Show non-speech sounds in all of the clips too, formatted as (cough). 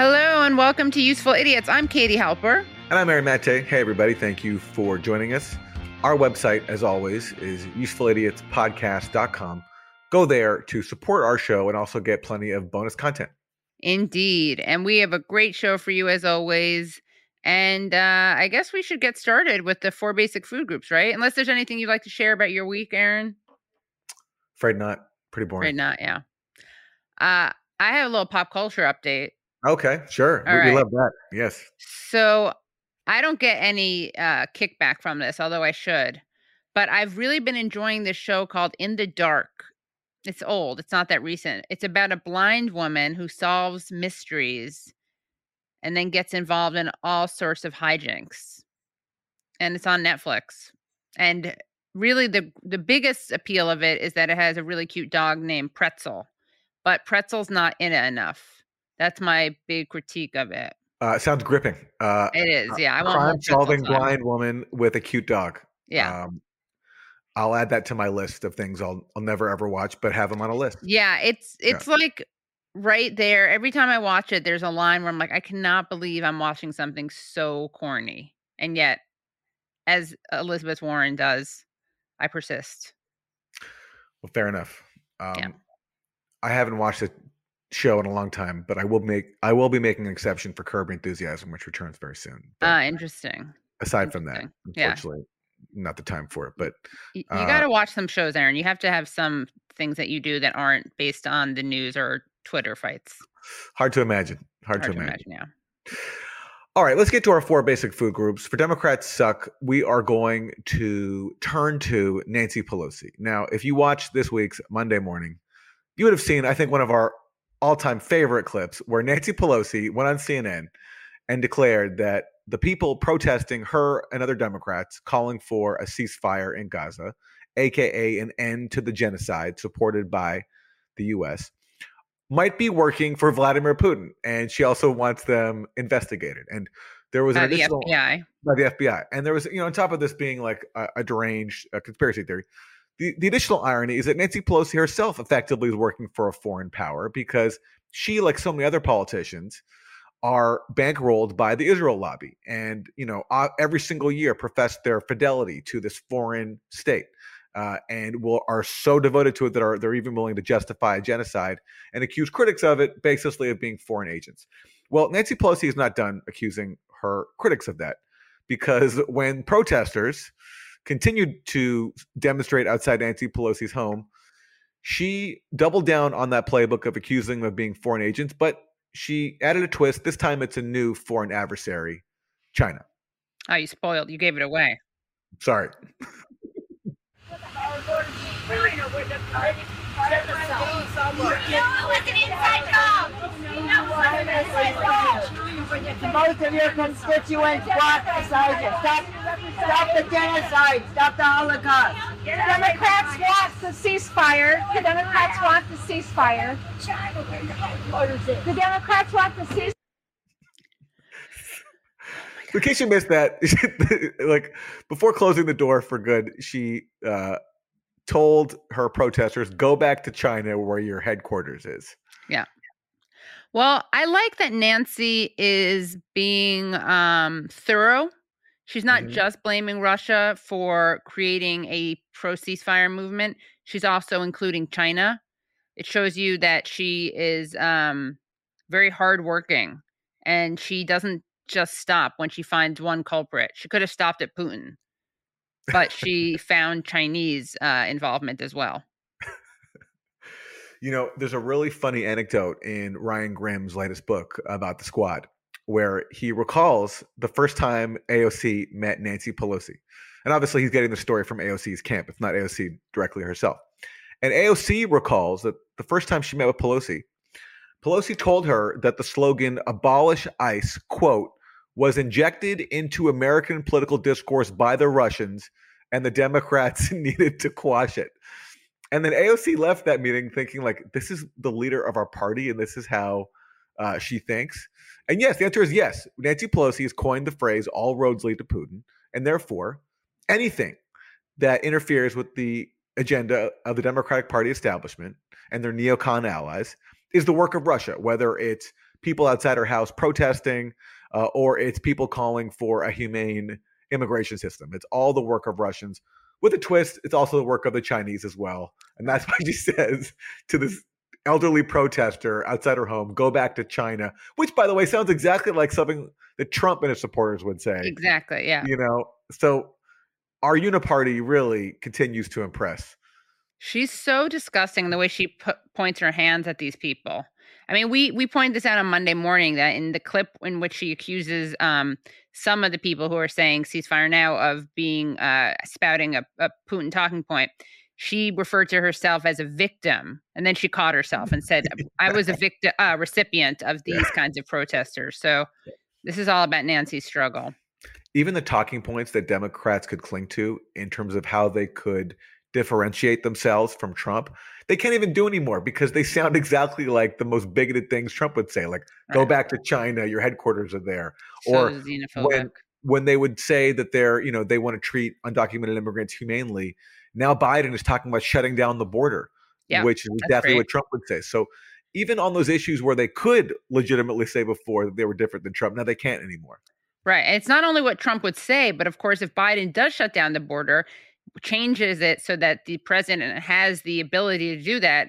Hello and welcome to Useful Idiots. I'm Katie Halper. And I'm Aaron Mate. Hey, everybody. Thank you for joining us. Our website, as always, is usefulidiotspodcast.com. Go there to support our show and also get plenty of bonus content. Indeed. And we have a great show for you, as always. And uh, I guess we should get started with the four basic food groups, right? Unless there's anything you'd like to share about your week, Aaron. Afraid not. Pretty boring. Afraid not, yeah. Uh, I have a little pop culture update. Okay, sure. We, right. we love that. Yes. So I don't get any uh, kickback from this, although I should. But I've really been enjoying this show called In the Dark. It's old, it's not that recent. It's about a blind woman who solves mysteries and then gets involved in all sorts of hijinks. And it's on Netflix. And really the the biggest appeal of it is that it has a really cute dog named Pretzel. But Pretzel's not in it enough. That's my big critique of it. Uh, sounds gripping. Uh, It is, yeah. I want crime-solving blind woman with a cute dog. Yeah. Um, I'll add that to my list of things I'll I'll never ever watch, but have them on a list. Yeah, it's Yeah. it's like right there. Every time I watch it, there's a line where I'm like, I cannot believe I'm watching something so corny. And yet, as Elizabeth Warren does, I persist. Well, fair enough. Um, Yeah. I haven't watched the show in a long time, but I will make I will be making an exception for Curb Enthusiasm, which returns very soon. Ah, interesting. aside from that, interesting. Yeah. unfortunately, not the time for it. But Y- You, Uh, got to watch some shows, Aaron. You have to have some things that you do that aren't based on the news or Twitter fights. hard to imagine. Hard, Hard to imagine. imagine, yeah. All right, let's get to our four basic food groups. For Democrats suck, we are going to turn to Nancy Pelosi. Now, if you watched this week's Monday morning, you would have seen, I think, one of our all-time favorite clips where Nancy Pelosi went on CNN and declared that the people protesting her and other Democrats calling for a ceasefire in Gaza, aka an end to the genocide supported by the US, might be working for Vladimir Putin. And she also wants them investigated. And there was an Uh, the additional FBI. by the FBI. And there was, you know, on top of this being like a, a deranged uh conspiracy theory, the, the additional irony is that Nancy Pelosi herself effectively is working for a foreign power because she, like so many other politicians, are bankrolled by the Israel lobby, and you know, every single year profess their fidelity to this foreign state, uh, and will are so devoted to it that are they're even willing to justify a genocide and accuse critics of it basically of being foreign agents. Well, Nancy Pelosi is not done accusing her critics of that because when protesters continued to demonstrate outside Nancy Pelosi's home, she doubled down on that playbook of accusing them of being foreign agents, but she added a twist. This time it's a new foreign adversary, China. Oh, you spoiled. You gave it away. Sorry. (laughs) No, it was an inside job. No, it was an inside job. Most of your constituents walk beside you. Stop, stop the genocide. Stop the Holocaust. Democrats want the ceasefire. The Democrats want the ceasefire. The Democrats want the ceasefire. In case you missed that, (laughs) like before closing the door for good, she uh, told her protesters, "Go back to China, where your headquarters is." Well, I like that Nancy is being um, thorough. She's not Mhm. just blaming Russia for creating a pro ceasefire movement. She's also including China. It shows you that she is um, very hardworking and she doesn't just stop when she finds one culprit. She could have stopped at Putin, but she (laughs) found Chinese uh, involvement as well. You know, there's a really funny anecdote in Ryan Grim's latest book about the squad where he recalls the first time AOC met Nancy Pelosi. And obviously, he's getting the story from AOC's camp. It's not AOC directly herself. And AOC recalls that the first time she met with Pelosi, Pelosi told her that the slogan abolish ICE, quote, was injected into American political discourse by the Russians and the Democrats (laughs) needed to quash it. And then AOC left that meeting thinking like this is the leader of our party and this is how uh, she thinks. And yes, the answer is yes. Nancy Pelosi has coined the phrase "all roads lead to Putin," and therefore, anything that interferes with the agenda of the Democratic Party establishment and their neocon allies is the work of Russia. Whether it's people outside her house protesting, uh, or it's people calling for a humane immigration system. It's all the work of Russians. With a twist, it's also the work of the Chinese as well. And that's why she (laughs) says to this elderly protester outside her home, go back to China, which, by the way, sounds exactly like something that Trump and his supporters would say. Exactly. Yeah. You know, so our uniparty really continues to impress. She's so disgusting the way she p- points her hands at these people. I mean, we we pointed this out on Monday morning that in the clip in which she accuses um, some of the people who are saying ceasefire now of being uh, spouting a, a Putin talking point, she referred to herself as a victim, and then she caught herself and said, "I was a (laughs) victim, uh, recipient of these yeah. kinds of protesters." So this is all about Nancy's struggle. Even the talking points that Democrats could cling to in terms of how they could differentiate themselves from Trump, they can't even do anymore because they sound (laughs) exactly like the most bigoted things Trump would say, like "Go back to China, your headquarters are there," so or when when they would say that they're you know they want to treat undocumented immigrants humanely. Now Biden is talking about shutting down the border, yeah, which is exactly what Trump would say. So even on those issues where they could legitimately say before that they were different than Trump, now they can't anymore. Right. And it's not only what Trump would say, but of course, if Biden does shut down the border, changes it so that the president has the ability to do that,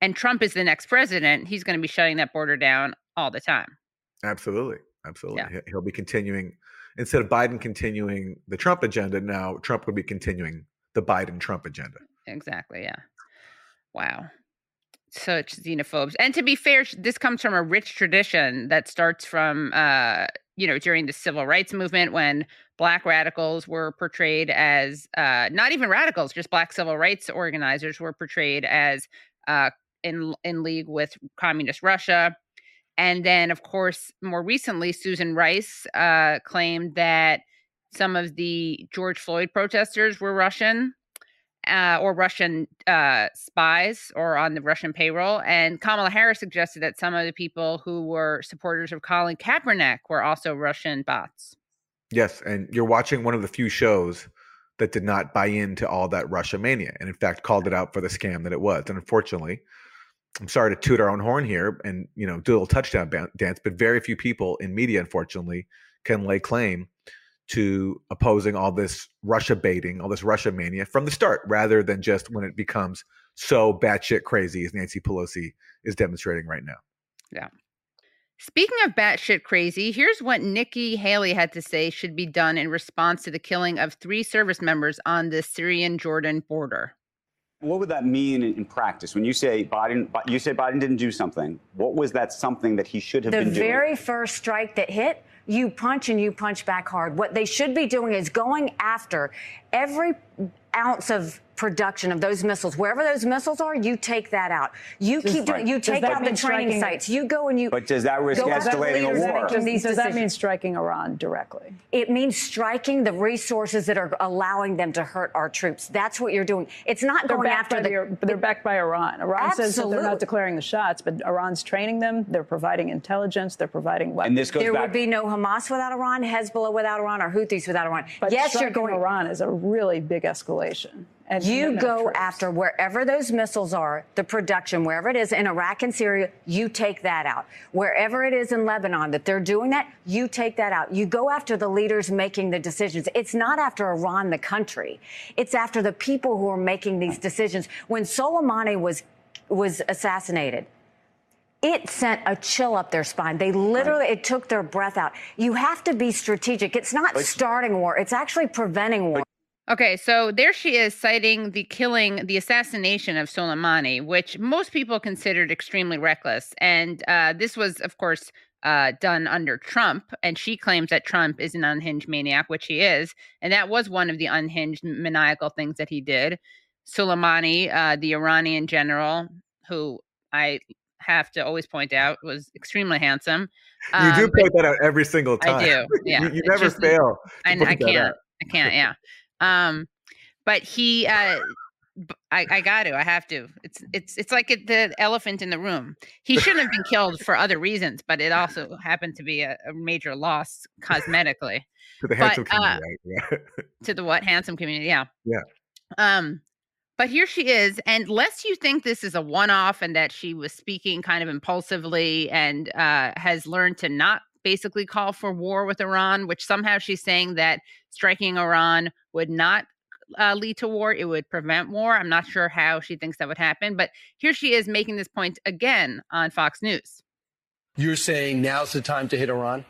and Trump is the next president, he's going to be shutting that border down all the time. Absolutely. Absolutely. Yeah. He'll be continuing, instead of Biden continuing the Trump agenda, now Trump would be continuing the Biden Trump agenda. Exactly. Yeah. Wow such xenophobes. And to be fair, this comes from a rich tradition that starts from, uh, you know, during the civil rights movement when black radicals were portrayed as uh, not even radicals, just black civil rights organizers were portrayed as uh, in in league with communist Russia. And then, of course, more recently, Susan Rice uh, claimed that some of the George Floyd protesters were Russian uh, or Russian uh, spies or on the Russian payroll. And Kamala Harris suggested that some of the people who were supporters of Colin Kaepernick were also Russian bots. Yes, and you're watching one of the few shows that did not buy into all that Russia mania, and in fact called it out for the scam that it was. And unfortunately, I'm sorry to toot our own horn here and you know do a little touchdown dance, but very few people in media, unfortunately, can lay claim to opposing all this Russia baiting, all this Russia mania from the start, rather than just when it becomes so batshit crazy as Nancy Pelosi is demonstrating right now. Yeah. Speaking of batshit crazy, here's what Nikki Haley had to say should be done in response to the killing of three service members on the Syrian Jordan border. What would that mean in practice when you say Biden? You say Biden didn't do something. What was that something that he should have the been doing? The very first strike that hit you punch and you punch back hard. What they should be doing is going after every ounce of production of those missiles. Wherever those missiles are, you take that out. You keep doing. You take out the training sites. You go and you. But does that risk escalating a war? Does, does that mean striking Iran directly? It means striking the resources that are allowing them to hurt our troops. That's what you're doing. It's not they're going after the, the. They're backed by Iran. Iran absolutely. says that they're not declaring the shots, but Iran's training them. They're providing intelligence. They're providing weapons. And this goes there back. would be no Hamas without Iran, Hezbollah without Iran, or Houthis without Iran. But yes, you're going. Iran is a really big escalation. And you go after wherever those missiles are, the production, wherever it is in Iraq and Syria, you take that out. Wherever it is in Lebanon that they're doing that, you take that out. You go after the leaders making the decisions. It's not after Iran, the country. It's after the people who are making these decisions. When Soleimani was was assassinated, it sent a chill up their spine. They literally, it took their breath out. You have to be strategic. It's not starting war, it's actually preventing war. Okay, so there she is citing the killing, the assassination of Soleimani, which most people considered extremely reckless. And uh, this was, of course, uh, done under Trump. And she claims that Trump is an unhinged maniac, which he is. And that was one of the unhinged maniacal things that he did. Soleimani, uh, the Iranian general, who I have to always point out was extremely handsome. Um, you do um, point that out every single time. I do. (laughs) Yeah. you, you never just, fail. I, I can't. I can't. Yeah. Um, but he, uh, I, I got to. I have to. It's it's it's like the elephant in the room. He shouldn't have been killed for other reasons, but it (laughs) also happened to be a, a major loss cosmetically. to the handsome but, community, uh, right? Yeah. (laughs) to the what handsome community? Yeah. Yeah. Um, But here she is, and lest you think this is a one-off and that she was speaking kind of impulsively and uh, has learned to not basically call for war with Iran, which somehow she's saying that striking Iran would not uh, lead to war; it would prevent war. I'm not sure how she thinks that would happen, but here she is making this point again on Fox News. You're saying now's the time to hit Iran?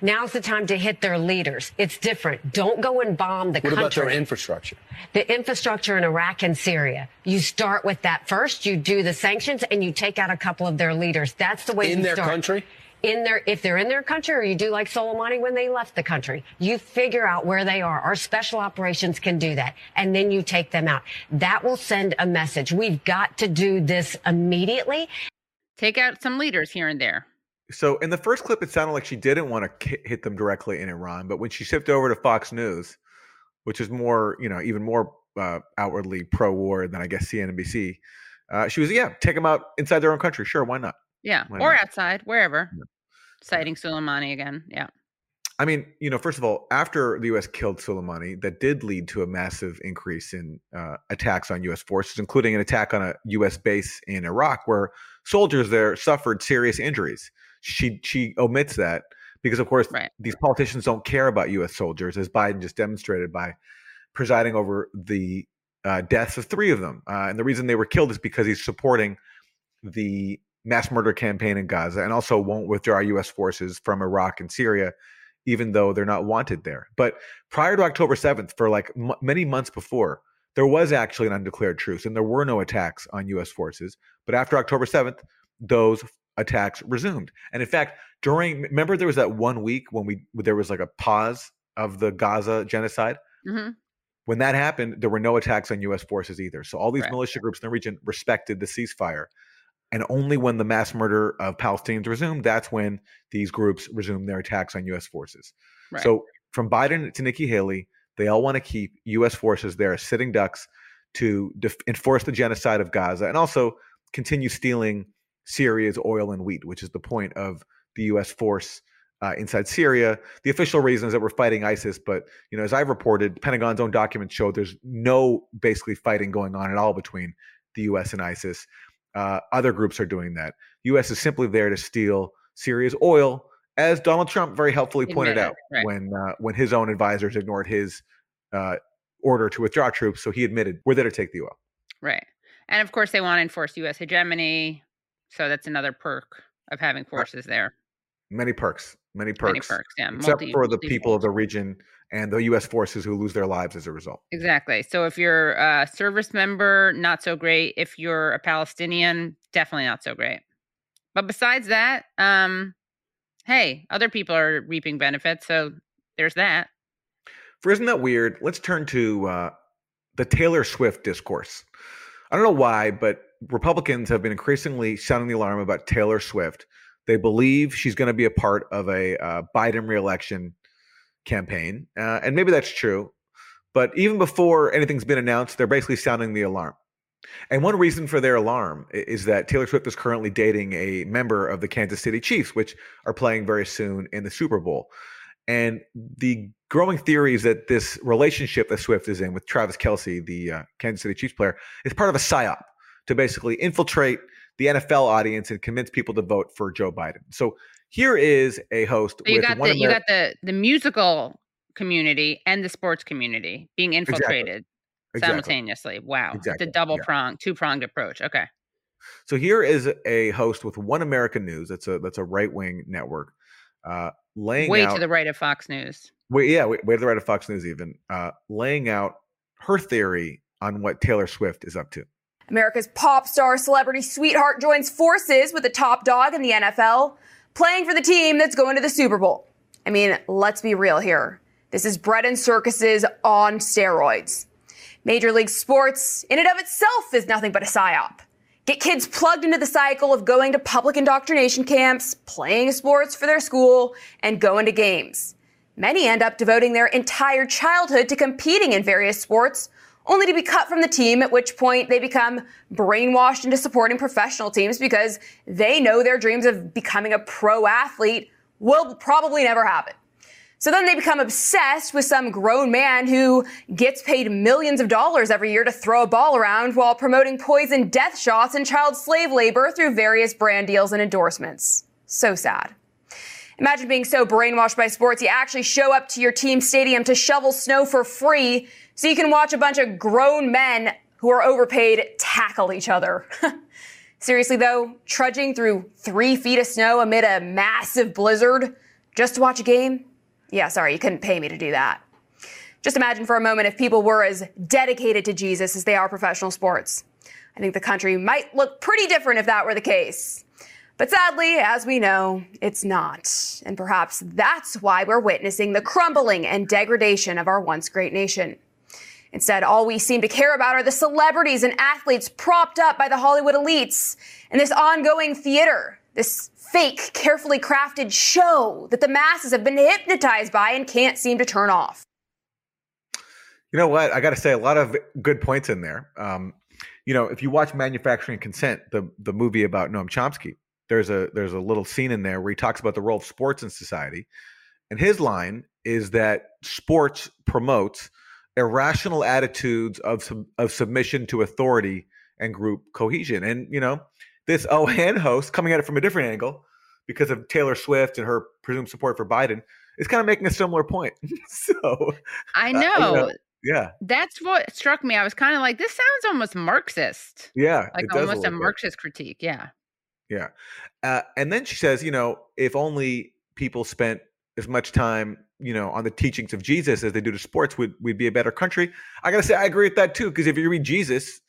Now's the time to hit their leaders. It's different. Don't go and bomb the what country. about their infrastructure? The infrastructure in Iraq and Syria. You start with that first. You do the sanctions and you take out a couple of their leaders. That's the way in you their start. country. In their, if they're in their country, or you do like Soleimani when they left the country, you figure out where they are. Our special operations can do that, and then you take them out. That will send a message. We've got to do this immediately. Take out some leaders here and there. So in the first clip, it sounded like she didn't want to hit them directly in Iran, but when she shifted over to Fox News, which is more, you know, even more uh, outwardly pro-war than I guess CNBC, uh, she was, yeah, take them out inside their own country. Sure, why not? Yeah, Why or not? outside, wherever. Citing Soleimani again. Yeah. I mean, you know, first of all, after the U.S. killed Soleimani, that did lead to a massive increase in uh, attacks on U.S. forces, including an attack on a U.S. base in Iraq, where soldiers there suffered serious injuries. She she omits that because, of course, Right. these politicians don't care about U.S. soldiers, as Biden just demonstrated by presiding over the uh, deaths of three of them. Uh, and the reason they were killed is because he's supporting the mass murder campaign in Gaza and also won't withdraw U.S. forces from Iraq and Syria, even though they're not wanted there. But prior to October 7th, for like m- many months before, there was actually an undeclared truce and there were no attacks on U.S. forces. But after October 7th, those attacks resumed. And in fact, during remember there was that one week when we there was like a pause of the Gaza genocide. hmm When that happened, there were no attacks on U.S. forces either. So all these Right. militia groups in the region respected the ceasefire. And only when the mass murder of Palestinians resumed, that's when these groups resumed their attacks on U.S. forces. Right. So from Biden to Nikki Haley, they all want to keep U.S. forces there as sitting ducks to def- enforce the genocide of Gaza and also continue stealing Syria's oil and wheat, which is the point of the U.S. force uh, inside Syria. The official reason is that we're fighting ISIS, but you know, as I've reported, Pentagon's own documents show there's no basically fighting going on at all between the U.S. and ISIS. Uh, other groups are doing that. U.S. is simply there to steal Syria's oil, as Donald Trump very helpfully pointed out right. when uh, when his own advisors ignored his uh, order to withdraw troops. So he admitted we're there to take the oil. Right. And of course, they want to enforce U.S. hegemony. So that's another perk of having forces there. Many perks, many perks, Many perks. Yeah. except multi- for the multi- people of the region and the U.S. forces who lose their lives as a result. Exactly. So if you're a service member, not so great. If you're a Palestinian, definitely not so great. But besides that, um, hey, other people are reaping benefits. So there's that. For isn't that weird? Let's turn to uh, the Taylor Swift discourse. I don't know why, but Republicans have been increasingly sounding the alarm about Taylor Swift. They believe she's going to be a part of a uh, Biden reelection campaign, uh, and maybe that's true. But even before anything's been announced, they're basically sounding the alarm. And one reason for their alarm is that Taylor Swift is currently dating a member of the Kansas City Chiefs, which are playing very soon in the Super Bowl. And the growing theory is that this relationship that Swift is in with Travis Kelce, the uh, Kansas City Chiefs player, is part of a psyop to basically infiltrate the NFL audience and convince people to vote for Joe Biden. So here is a host So you with got one the you got the the musical community and the sports community being infiltrated Exactly. simultaneously. Wow. Exactly, It's a double yeah. pronged, two pronged approach. Okay. So here is a host with One American News. That's a that's a right wing network, uh, laying Way out to the right of Fox News. Wait, yeah, way, way to the right of Fox News, even uh, laying out her theory on what Taylor Swift is up to. America's pop star celebrity sweetheart joins forces with the top dog in the NFL, playing for the team that's going to the Super Bowl. I mean, let's be real here. This is bread and circuses on steroids. Major League Sports, in and of itself, is nothing but a psyop. Get kids plugged into the cycle of going to public indoctrination camps, playing sports for their school, and going to games. Many end up devoting their entire childhood to competing in various sports, only to be cut from the team, at which point they become brainwashed into supporting professional teams because they know their dreams of becoming a pro athlete will probably never happen. So then they become obsessed with some grown man who gets paid millions of dollars every year to throw a ball around while promoting poison death shots and child slave labor through various brand deals and endorsements. So sad. Imagine being so brainwashed by sports, you actually show up to your team stadium to shovel snow for free so you can watch a bunch of grown men who are overpaid tackle each other. (laughs) Seriously though, trudging through three feet of snow amid a massive blizzard just to watch a game? Yeah, sorry, you couldn't pay me to do that. Just imagine for a moment if people were as dedicated to Jesus as they are professional sports. I think the country might look pretty different if that were the case. But sadly, as we know, it's not. And perhaps that's why we're witnessing the crumbling and degradation of our once great nation. Instead, all we seem to care about are the celebrities and athletes propped up by the Hollywood elites and this ongoing theater, this fake, carefully crafted show that the masses have been hypnotized by and can't seem to turn off. You know what? I got to say, a lot of good points in there. Um, you know, if you watch Manufacturing Consent, the the movie about Noam Chomsky, there's a there's a little scene in there where he talks about the role of sports in society, and his line is that sports promotes irrational attitudes of of submission to authority and group cohesion. And you know, this (laughs) OAN host coming at it from a different angle because of Taylor Swift and her presumed support for Biden is kind of making a similar point. (laughs) so I know. uh, you know, yeah, That's what struck me. I was kind of like, this sounds almost Marxist. yeah, Like almost a, bit. Marxist critique. Yeah. Yeah. Uh, and then she says, you know, if only people spent as much time, you know, on the teachings of Jesus as they do to sports, we'd, we'd be a better country. I got to say, I agree with that too, because if you read Jesus,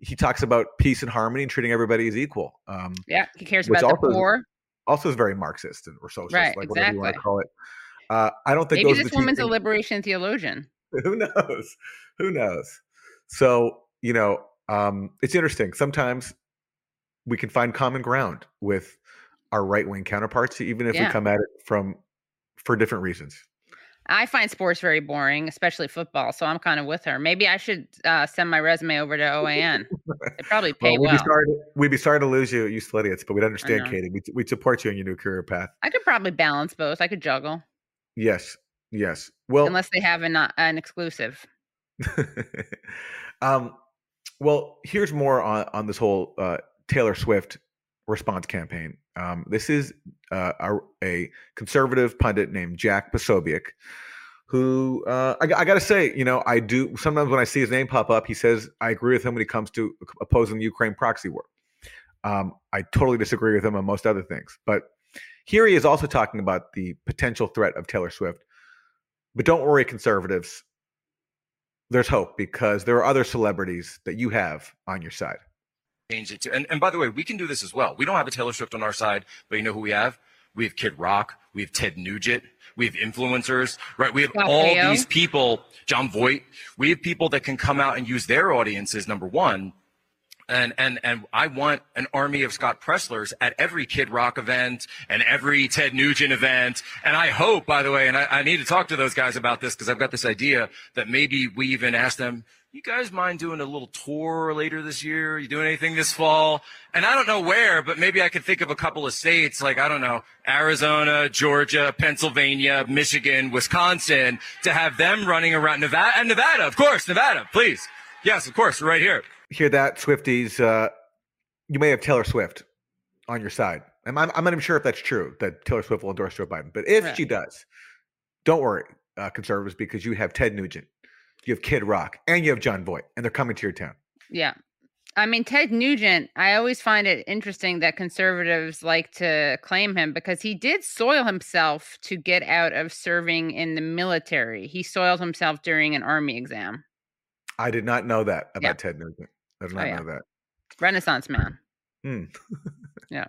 he talks about peace and harmony and treating everybody as equal. Um, Yeah. He cares about the also poor. also is very Marxist and or socialist, Right, like whatever you want to call it. Uh, I don't think Maybe those this woman's a liberation theologian. (laughs) who knows who knows so you know um it's interesting sometimes we can find common ground with our right-wing counterparts even if Yeah. we come at it from for different reasons I find sports very boring, especially football. So I'm kind of with her. Maybe I should uh, send my resume over to OAN. they probably (laughs) pay well, well. we'd be sorry to, we'd be sorry to lose you useful idiots but we'd understand katie we'd, we'd support you on your new career path I could probably balance both. I could juggle, yes yes well unless they have an, uh, an exclusive. (laughs) um, well, here's more on on this whole uh, Taylor Swift response campaign. Um, this is uh, a, a conservative pundit named Jack Posobiec, who uh, I, I got to say, you know, I do sometimes when I see his name pop up, he says I agree with him when it comes to opposing the Ukraine proxy war. Um, I totally disagree with him on most other things, but here he is also talking about the potential threat of Taylor Swift. But don't worry, conservatives there's hope because there are other celebrities that you have on your side. Change it to. And, and by the way, we can do this as well. We don't have a Taylor Swift on our side, but you know who we have? We have Kid Rock. We have Ted Nugent. We have influencers, right? We have all these people, Jon Voight. We have people that can come out and use their audiences, number one. And, and, and I want an army of Scott Presslers at every Kid Rock event and every Ted Nugent event. And I hope, by the way, and I, I need to talk to those guys about this because I've got this idea that maybe we even ask them, you guys mind doing a little tour later this year? you doing anything this fall? And I don't know where, but maybe I could think of a couple of states like, I don't know, Arizona, Georgia, Pennsylvania, Michigan, Wisconsin to have them running around Nevada and Nevada, of course, Nevada, please. Yes, of course, right here. Hear that, Swifties? Uh, you may have Taylor Swift on your side. And I'm, I'm not even sure if that's true that Taylor Swift will endorse Joe Biden. But if Right. she does, don't worry, uh, conservatives, because you have Ted Nugent, you have Kid Rock, and you have Jon Voight, and they're coming to your town. Yeah. I mean, Ted Nugent, I always find it interesting that conservatives like to claim him because he did soil himself to get out of serving in the military. He soiled himself during an army exam. I did not know that about Yeah. Ted Nugent. I did Oh, not yeah. know that. Renaissance man. Hmm. (laughs) Yeah.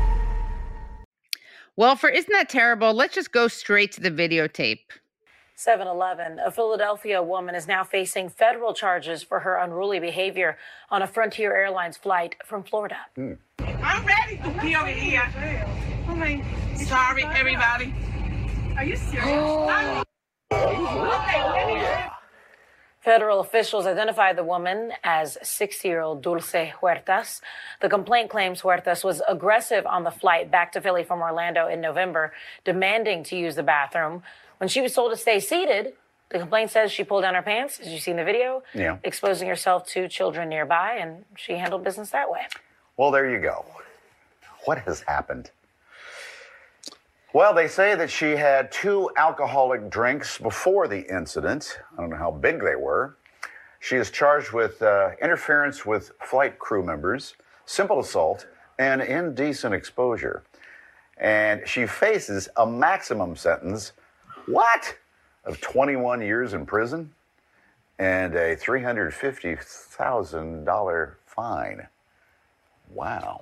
Well, for Isn't That Terrible? Let's just go straight to the videotape. 7 Eleven. A Philadelphia woman is now facing federal charges for her unruly behavior on a Frontier Airlines flight from Florida. Hmm. I'm ready to be it here. Oh my. Sorry, everybody. Are you serious? (gasps) Federal officials identified the woman as 60 year old Dulce Huertas. The complaint claims Huertas was aggressive on the flight back to Philly from Orlando in November, demanding to use the bathroom. When she was told to stay seated, the complaint says she pulled down her pants, as you see in the video, Yeah. exposing herself to children nearby, and she handled business that way. Well, there you go. What has happened? Well, they say that she had two alcoholic drinks before the incident. I don't know how big they were. She is charged with uh, interference with flight crew members, simple assault, and indecent exposure. And she faces a maximum sentence, what? Of 21 years in prison and a $350,000 fine. Wow.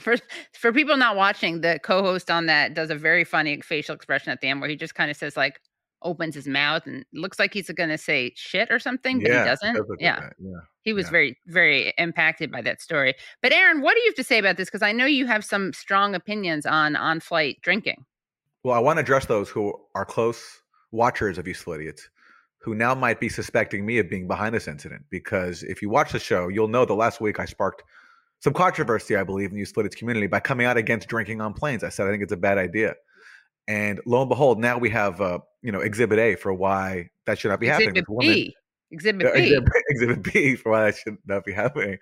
For for people not watching, the co-host on that does a very funny facial expression at the end where he just kind of says like opens his mouth and looks like he's going to say shit or something, but Yeah, he doesn't. does look like yeah. yeah, He was yeah. very very impacted by that story. But Aaron, what do you have to say about this because I know you have some strong opinions on on-flight drinking. Well, I want to address those who are close watchers of Useful Idiots, who now might be suspecting me of being behind this incident. Because if you watch the show, you'll know the last week I sparked some controversy, I believe, in the Useful Idiots community by coming out against drinking on planes. I said I think it's a bad idea. And lo and behold, now we have uh, you know Exhibit A for why that should not be happening. Exhibit This woman- B. Exhibit uh, B. Exhibit, (laughs) exhibit B for why that should not be happening.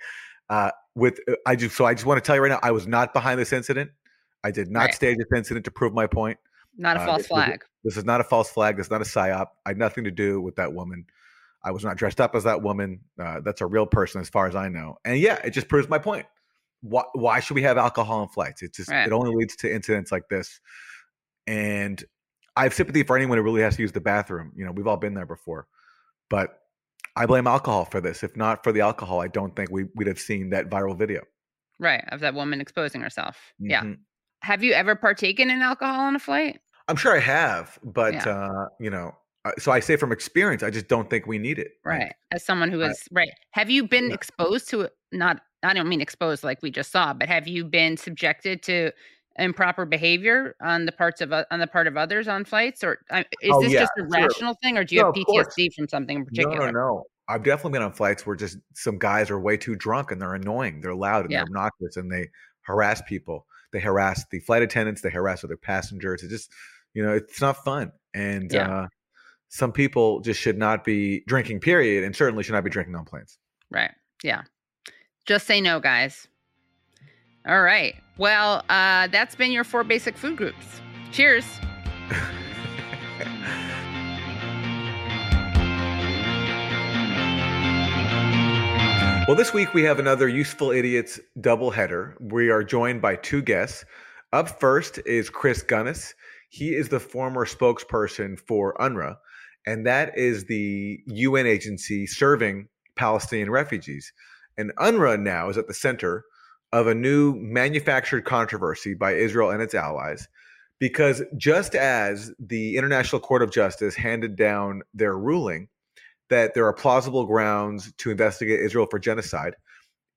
Uh, with uh, I just so I just want to tell you right now, I was not behind this incident. I did not Right. stage this incident to prove my point. Not a Uh, false this- flag. This is not a false flag. This is not a psyop. I had nothing to do with that woman. I was not dressed up as that woman. Uh, that's a real person, as far as I know. And yeah, it just proves my point. Why, why should we have alcohol in flights? It just Right. it only leads to incidents like this. And I have sympathy for anyone who really has to use the bathroom. You know, we've all been there before. But I blame alcohol for this. If not for the alcohol, I don't think we, we'd have seen that viral video. Right, of that woman exposing herself. Yeah. Mhm. Have you ever partaken in alcohol on a flight? I'm sure I have, but Yeah. uh, you know, so I say from experience, I just don't think we need it. Right. As someone who is I- right. Have you been exposed to? Not I don't mean exposed like we just saw, but have you been subjected to improper behavior on the parts of on the part of others on flights or is Oh, this yeah, just a sure. rational thing or do you No, have. PTSD from something in particular? No, no, no. I've definitely been on flights where just some guys are way too drunk and they're annoying. They're loud and Yeah. they're obnoxious and they harass people. They harass the flight attendants. They harass other passengers. It just, you know, it's not fun. And Yeah. uh, some people just should not be drinking, period, and certainly should not be drinking on planes. Right. Yeah. Just say no, guys. All right. Well, uh, that's been your four basic food groups. Cheers. (laughs) Well, this week we have another Useful Idiots doubleheader. We are joined by two guests. Up first is Chris Gunness. He is the former spokesperson for UNRWA, and that is the UN agency serving Palestinian refugees. And UNRWA now is at the center of a new manufactured controversy by Israel and its allies because just as the International Court of Justice handed down their ruling that there are plausible grounds to investigate Israel for genocide,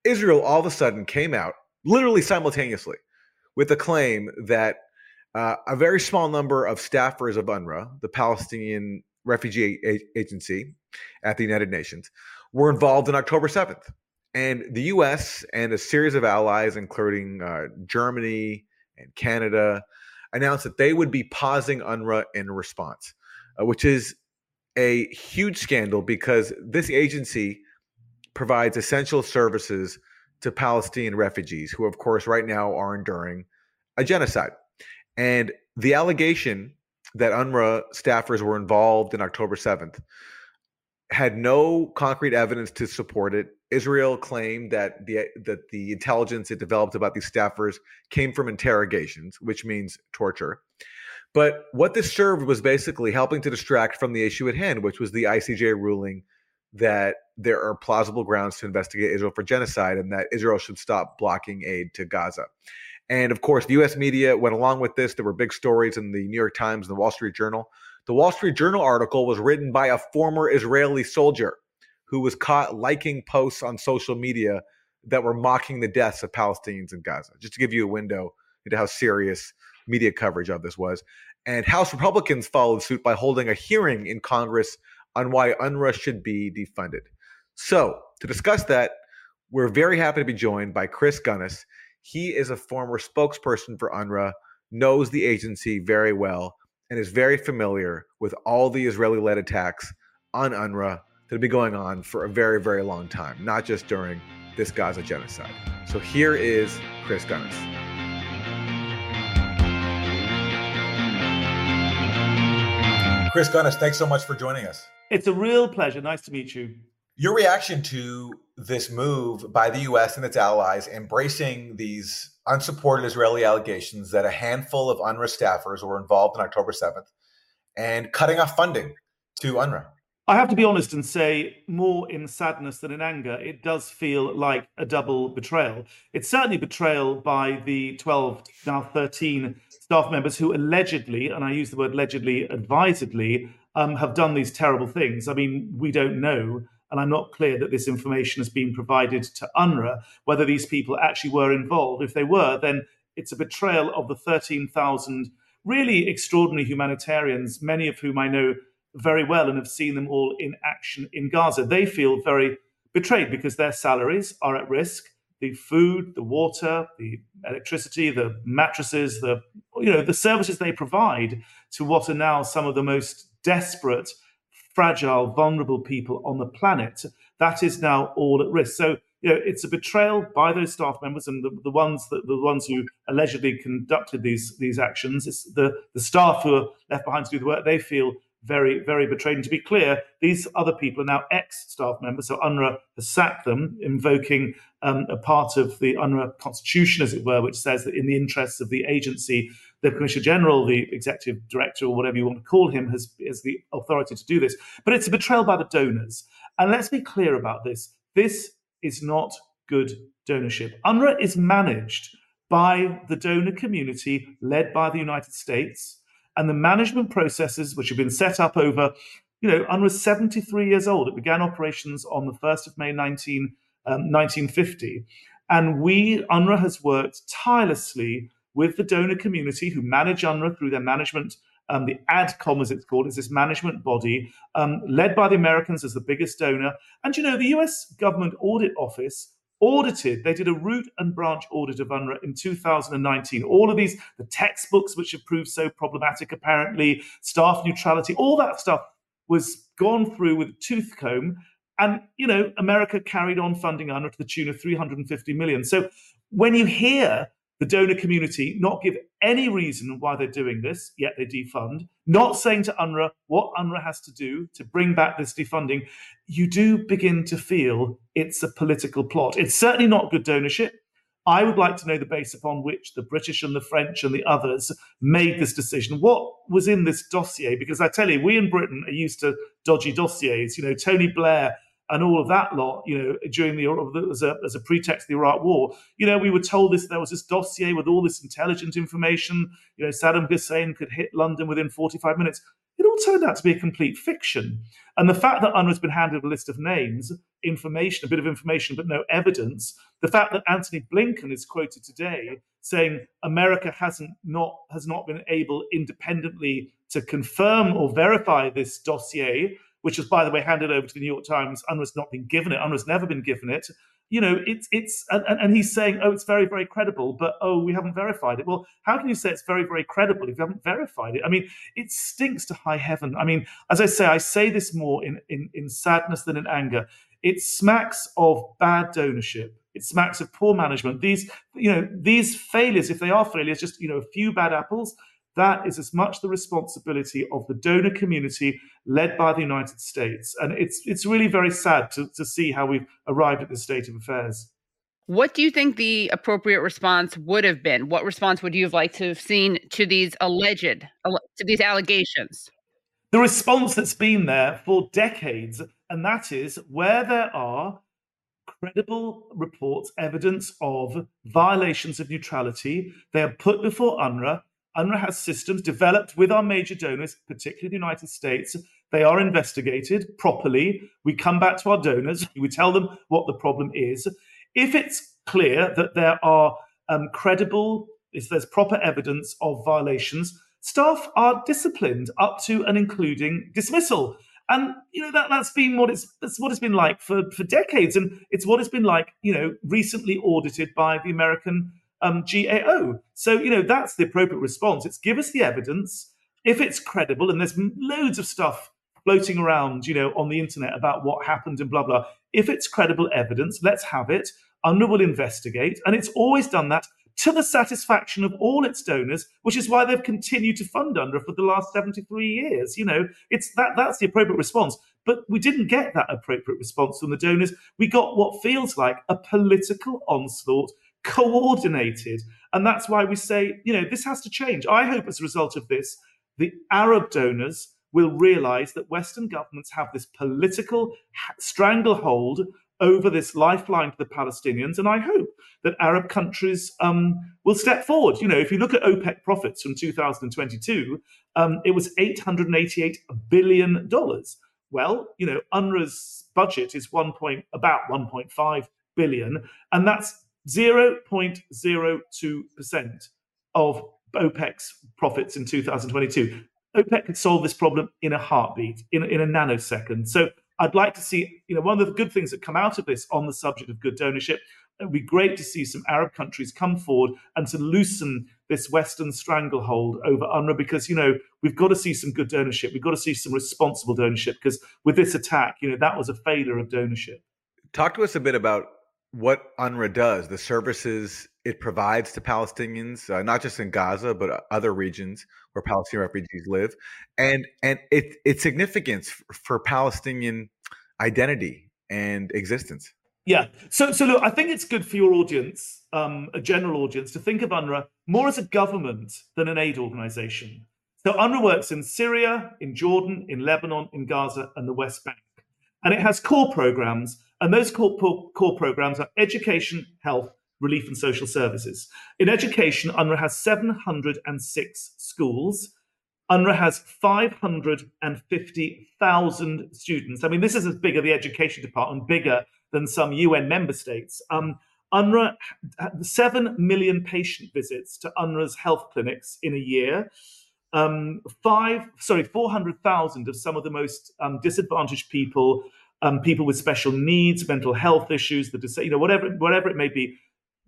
Israel all of a sudden came out, literally simultaneously, with a claim that uh, a very small number of staffers of UNRWA, the Palestinian Refugee A- Agency at the United Nations, were involved in October 7th. And the US and a series of allies, including uh, Germany and Canada, announced that they would be pausing UNRWA in response, uh, which is a huge scandal because this agency provides essential services to Palestinian refugees who, of course, right now are enduring a genocide. And the allegation that UNRWA staffers were involved in October 7th had no concrete evidence to support it. Israel claimed that the that the intelligence it developed about these staffers came from interrogations, which means torture. But what this served was basically helping to distract from the issue at hand, which was the ICJ ruling that there are plausible grounds to investigate Israel for genocide and that Israel should stop blocking aid to Gaza. And of course, the US media went along with this. There were big stories in the New York Times and the Wall Street Journal. The Wall Street Journal article was written by a former Israeli soldier who was caught liking posts on social media that were mocking the deaths of Palestinians in Gaza, just to give you a window into how serious media coverage of this was. And House Republicans followed suit by holding a hearing in Congress on why UNRWA should be defunded. So, to discuss that, we're very happy to be joined by Chris Gunness. He is a former spokesperson for UNRWA, knows the agency very well, and is very familiar with all the Israeli led attacks on UNRWA that have been going on for a very, very long time, not just during this Gaza genocide. So here is Chris Gunness. Chris Gunness, thanks so much for joining us. It's a real pleasure. Nice to meet you. Your reaction to this move by the US and its allies embracing these unsupported Israeli allegations that a handful of UNRWA staffers were involved on October 7th and cutting off funding to UNRWA. I have to be honest and say, more in sadness than in anger, it does feel like a double betrayal. It's certainly betrayal by the 12, now 13 staff members who allegedly, and I use the word allegedly advisedly, um, have done these terrible things. I mean, we don't know, and I'm not clear that this information has been provided to UNRWA, whether these people actually were involved. If they were, then it's a betrayal of the 13,000 really extraordinary humanitarians, many of whom I know very well and have seen them all in action in Gaza. They feel very betrayed because their salaries are at risk. The food, the water, the electricity, the mattresses, the you know the services they provide to what are now some of the most desperate, fragile, vulnerable people on the planet. That is now all at risk. So you know it's a betrayal by those staff members and the, the ones that the ones who allegedly conducted these these actions. It's the the staff who are left behind to do the work. They feel very, very betrayed. And to be clear, these other people are now ex staff members. So UNRWA has sacked them, invoking um, a part of the UNRWA constitution, as it were, which says that in the interests of the agency, the Commissioner General, the executive director, or whatever you want to call him, has, has the authority to do this. But it's a betrayal by the donors. And let's be clear about this this is not good donorship. UNRWA is managed by the donor community led by the United States and the management processes which have been set up over, you know, UNRWA is 73 years old. It began operations on the 1st of May 19, um, 1950. And we, UNRWA, has worked tirelessly with the donor community who manage UNRWA through their management. Um, the ADCOM, as it's called, is this management body um, led by the Americans as the biggest donor. And you know, the US government audit office audited. They did a root and branch audit of UNRWA in 2019. All of these, the textbooks which have proved so problematic, apparently, staff neutrality, all that stuff was gone through with tooth comb. And, you know, America carried on funding UNRWA to the tune of 350 million. So when you hear the donor community not give any reason why they're doing this, yet they defund, not saying to UNRWA what UNRWA has to do to bring back this defunding, you do begin to feel it's a political plot. It's certainly not good donorship. I would like to know the base upon which the British and the French and the others made this decision. What was in this dossier? Because I tell you, we in Britain are used to dodgy dossiers. You know, Tony Blair and all of that lot, you know, during the as a, as a pretext of the Iraq War, you know, we were told this there was this dossier with all this intelligent information. You know, Saddam Hussein could hit London within 45 minutes. It all turned out to be a complete fiction. And the fact that UNRWA's been handed a list of names, information, a bit of information, but no evidence, the fact that Antony Blinken is quoted today saying America hasn't not has not been able independently to confirm or verify this dossier which was, by the way, handed over to the New York Times. UNRWA's not been given it. UNRWA's never been given it. You know, it's it's and, and he's saying, oh, it's very very credible, but oh, we haven't verified it. Well, how can you say it's very very credible if you haven't verified it? I mean, it stinks to high heaven. I mean, as I say, I say this more in in, in sadness than in anger. It smacks of bad donorship. It smacks of poor management. These, you know, these failures, if they are failures, just you know, a few bad apples that is as much the responsibility of the donor community led by the United States. And it's it's really very sad to, to see how we've arrived at this state of affairs. What do you think the appropriate response would have been? What response would you have liked to have seen to these alleged to these allegations? The response that's been there for decades, and that is where there are credible reports, evidence of violations of neutrality. They are put before UNRWA. UNRWA has systems developed with our major donors, particularly the United States. They are investigated properly. We come back to our donors. We tell them what the problem is. If it's clear that there are um, credible, if there's proper evidence of violations, staff are disciplined up to and including dismissal. And you know that that's been what it's that's what it's been like for for decades, and it's what it's been like you know recently audited by the American um, GAO. So you know that's the appropriate response. It's give us the evidence if it's credible, and there's loads of stuff floating around you know on the internet about what happened and blah blah. If it's credible evidence, let's have it. UNRWA will investigate, and it's always done that to the satisfaction of all its donors, which is why they've continued to fund UNRWA for the last 73 years. You know, it's that that's the appropriate response. But we didn't get that appropriate response from the donors. We got what feels like a political onslaught coordinated. And that's why we say, you know, this has to change. I hope as a result of this, the Arab donors will realize that Western governments have this political stranglehold over this lifeline to the Palestinians. And I hope that Arab countries um, will step forward. You know, if you look at OPEC profits from 2022, um, it was $888 billion. Well, you know, UNRWA's budget is one point about 1.5 billion, and that's 0.02% of OPEC's profits in 2022. OPEC could solve this problem in a heartbeat, in, in a nanosecond. So I'd like to see, you know, one of the good things that come out of this on the subject of good donorship. It would be great to see some Arab countries come forward and to loosen this Western stranglehold over UNRWA because, you know, we've got to see some good donorship. We've got to see some responsible donorship because with this attack, you know, that was a failure of donorship. Talk to us a bit about what UNRWA does, the services it provides to Palestinians, uh, not just in Gaza but other regions where Palestinian refugees live, and and it, its significance for Palestinian identity and existence. Yeah. So so look, I think it's good for your audience, um, a general audience, to think of UNRWA more as a government than an aid organization. So UNRWA works in Syria, in Jordan, in Lebanon, in Gaza, and the West Bank, and it has core programs and those core, core programs are education, health, relief, and social services. In education, UNRWA has 706 schools. UNRWA has 550,000 students. I mean, this is as big as the education department, bigger than some UN member states. Um, UNRWA, 7 million patient visits to UNRWA's health clinics in a year. Um, five, sorry, 400,000 of some of the most um, disadvantaged people um, people with special needs, mental health issues, the you know whatever whatever it may be.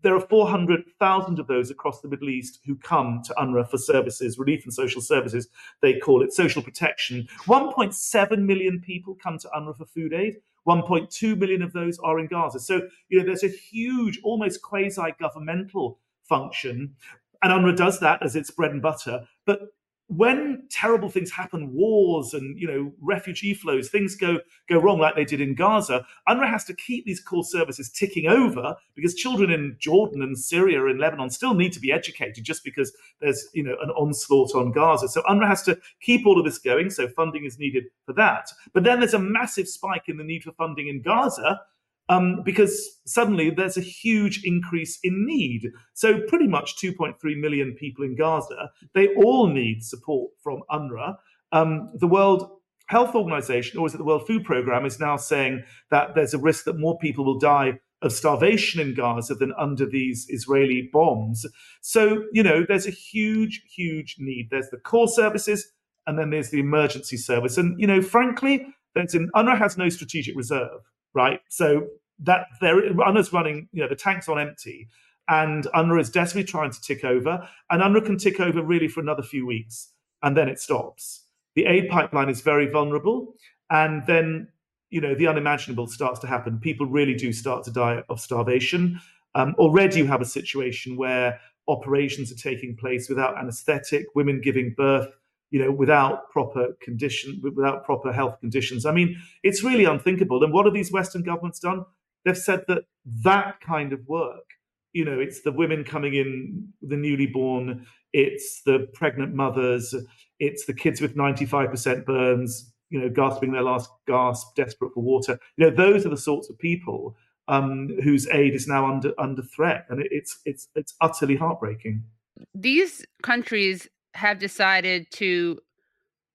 There are 400,000 of those across the Middle East who come to UNRWA for services, relief and social services. They call it social protection. 1.7 million people come to UNRWA for food aid. 1.2 million of those are in Gaza. So, you know, there's a huge, almost quasi governmental function. And UNRWA does that as its bread and butter. But when terrible things happen, wars and you know refugee flows, things go go wrong like they did in Gaza. UNRWA has to keep these core services ticking over because children in Jordan and Syria and Lebanon still need to be educated just because there's you know an onslaught on Gaza. So UNRWA has to keep all of this going. So funding is needed for that. But then there's a massive spike in the need for funding in Gaza um, because suddenly there's a huge increase in need. So, pretty much 2.3 million people in Gaza, they all need support from UNRWA. Um, the World Health Organization, or is it the World Food Program, is now saying that there's a risk that more people will die of starvation in Gaza than under these Israeli bombs. So, you know, there's a huge, huge need. There's the core services, and then there's the emergency service. And, you know, frankly, an, UNRWA has no strategic reserve right? So that there UNRWA's running, you know, the tank's on empty, and UNRWA is desperately trying to tick over, and UNRWA can tick over really for another few weeks, and then it stops. The aid pipeline is very vulnerable, and then you know the unimaginable starts to happen. People really do start to die of starvation. Um, already, you have a situation where operations are taking place without anaesthetic, women giving birth you know, without proper condition, without proper health conditions. I mean, it's really unthinkable. And what have these Western governments done? they've said that that kind of work, you know, it's the women coming in, the newly born, it's the pregnant mothers, it's the kids with 95% burns, you know, gasping their last gasp, desperate for water. You know, those are the sorts of people um, whose aid is now under under threat, and it, it's it's it's utterly heartbreaking. These countries have decided to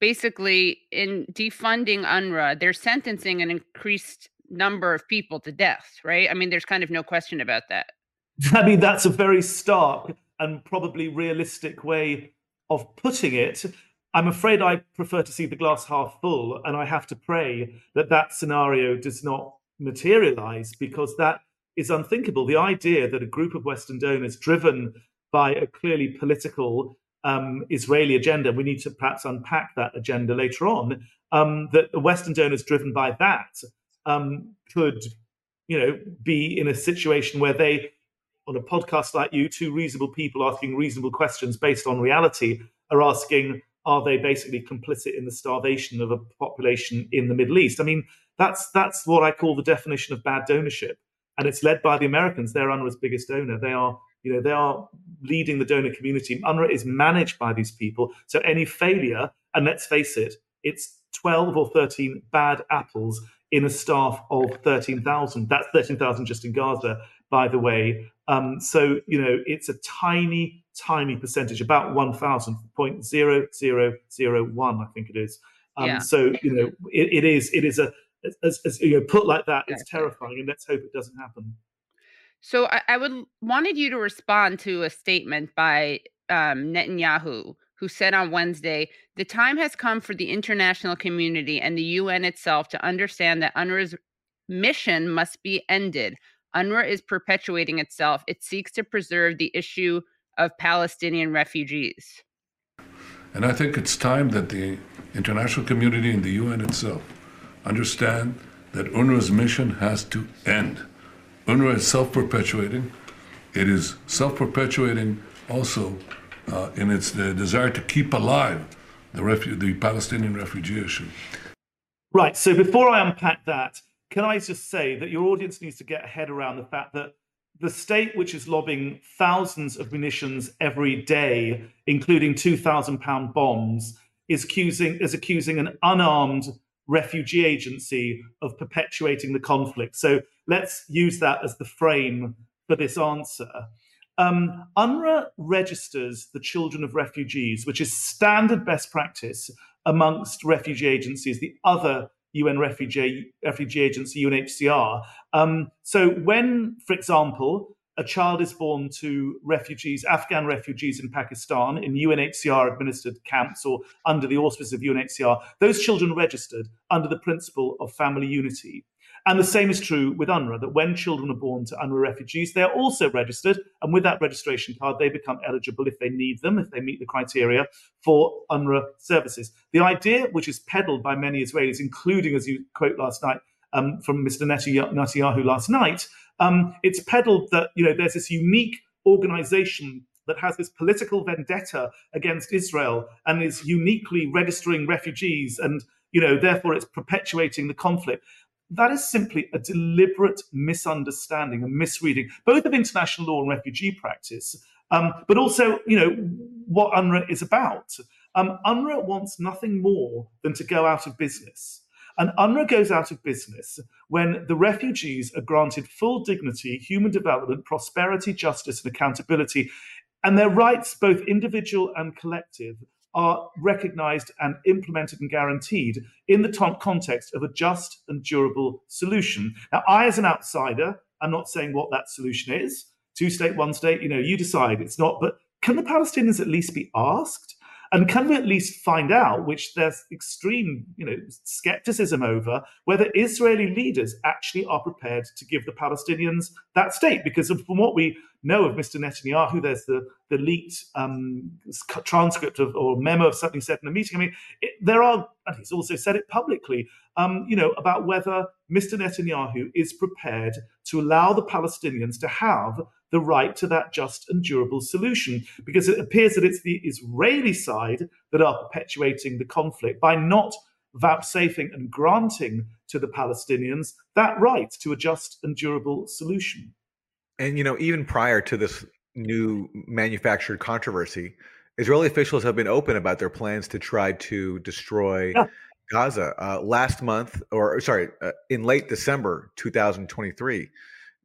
basically in defunding UNRWA, they're sentencing an increased number of people to death, right? I mean, there's kind of no question about that. (laughs) I mean, that's a very stark and probably realistic way of putting it. I'm afraid I prefer to see the glass half full, and I have to pray that that scenario does not materialize because that is unthinkable. The idea that a group of Western donors driven by a clearly political um, Israeli agenda, we need to perhaps unpack that agenda later on, um, that the Western donors driven by that um, could, you know, be in a situation where they, on a podcast like you, two reasonable people asking reasonable questions based on reality, are asking, are they basically complicit in the starvation of a population in the Middle East? I mean, that's that's what I call the definition of bad donorship, and it's led by the Americans. They're UNRWA's biggest donor. They are, you know, they are leading the donor community. UNRWA is managed by these people, so any failure, and let's face it, it's 12 or 13 bad apples in a staff of 13,000. That's 13,000 just in Gaza, by the way. Um, so, you know, it's a tiny, tiny percentage, about 1,000, 0.0001, I think it is. Um, Yeah. So, you know, it, it is, it is a, as, as you know, put like that, it's terrifying, and let's hope it doesn't happen. So I, I would wanted you to respond to a statement by um, Netanyahu, who said on Wednesday, "The time has come for the international community and the UN itself to understand that UNRWA's mission must be ended. UNRWA is perpetuating itself. It seeks to preserve the issue of Palestinian refugees." And I think it's time that the international community and the UN itself understand that UNRWA's mission has to end. UNRWA is self perpetuating. It is self perpetuating also uh, in its desire to keep alive the, refu- the Palestinian refugee issue. Right. So before I unpack that, can I just say that your audience needs to get head around the fact that the state, which is lobbing thousands of munitions every day, including two thousand pound bombs, is accusing is accusing an unarmed refugee agency of perpetuating the conflict. So let's use that as the frame for this answer. Um, UNRWA registers the children of refugees, which is standard best practice amongst refugee agencies, the other UN refugee, refugee agency, UNHCR. Um, so when, for example, a child is born to refugees, Afghan refugees in Pakistan, in UNHCR administered camps or under the auspices of UNHCR, those children registered under the principle of family unity. And the same is true with UNRWA, that when children are born to UNRWA refugees, they are also registered. And with that registration card, they become eligible if they need them, if they meet the criteria for UNRWA services. The idea, which is peddled by many Israelis, including, as you quote last night, um, from Mr. Netanyahu last night, um, it's peddled that you know there's this unique organization that has this political vendetta against Israel and is uniquely registering refugees and you know therefore it's perpetuating the conflict. That is simply a deliberate misunderstanding and misreading both of international law and refugee practice um, but also you know what UNRWA is about. Um, UNRWA wants nothing more than to go out of business and UNRWA goes out of business when the refugees are granted full dignity, human development, prosperity, justice, and accountability, and their rights, both individual and collective, are recognized and implemented and guaranteed in the to- context of a just and durable solution. Now, I, as an outsider, I'm not saying what that solution is. Two state, one state, you know, you decide. It's not, but can the Palestinians at least be asked? And can we at least find out, which there's extreme, you know, skepticism over, whether Israeli leaders actually are prepared to give the Palestinians that state? Because from what we know of Mr. Netanyahu, there's the the leaked um, transcript of or memo of something said in a meeting. I mean, it, there are, and he's also said it publicly, um, you know, about whether Mr. Netanyahu is prepared to allow the Palestinians to have the right to that just and durable solution, because it appears that it's the Israeli side that are perpetuating the conflict by not vouchsafing and granting to the Palestinians that right to a just and durable solution. And you know, even prior to this new manufactured controversy, Israeli officials have been open about their plans to try to destroy Yeah. Gaza. Uh, last month, or sorry, uh, in late December 2023,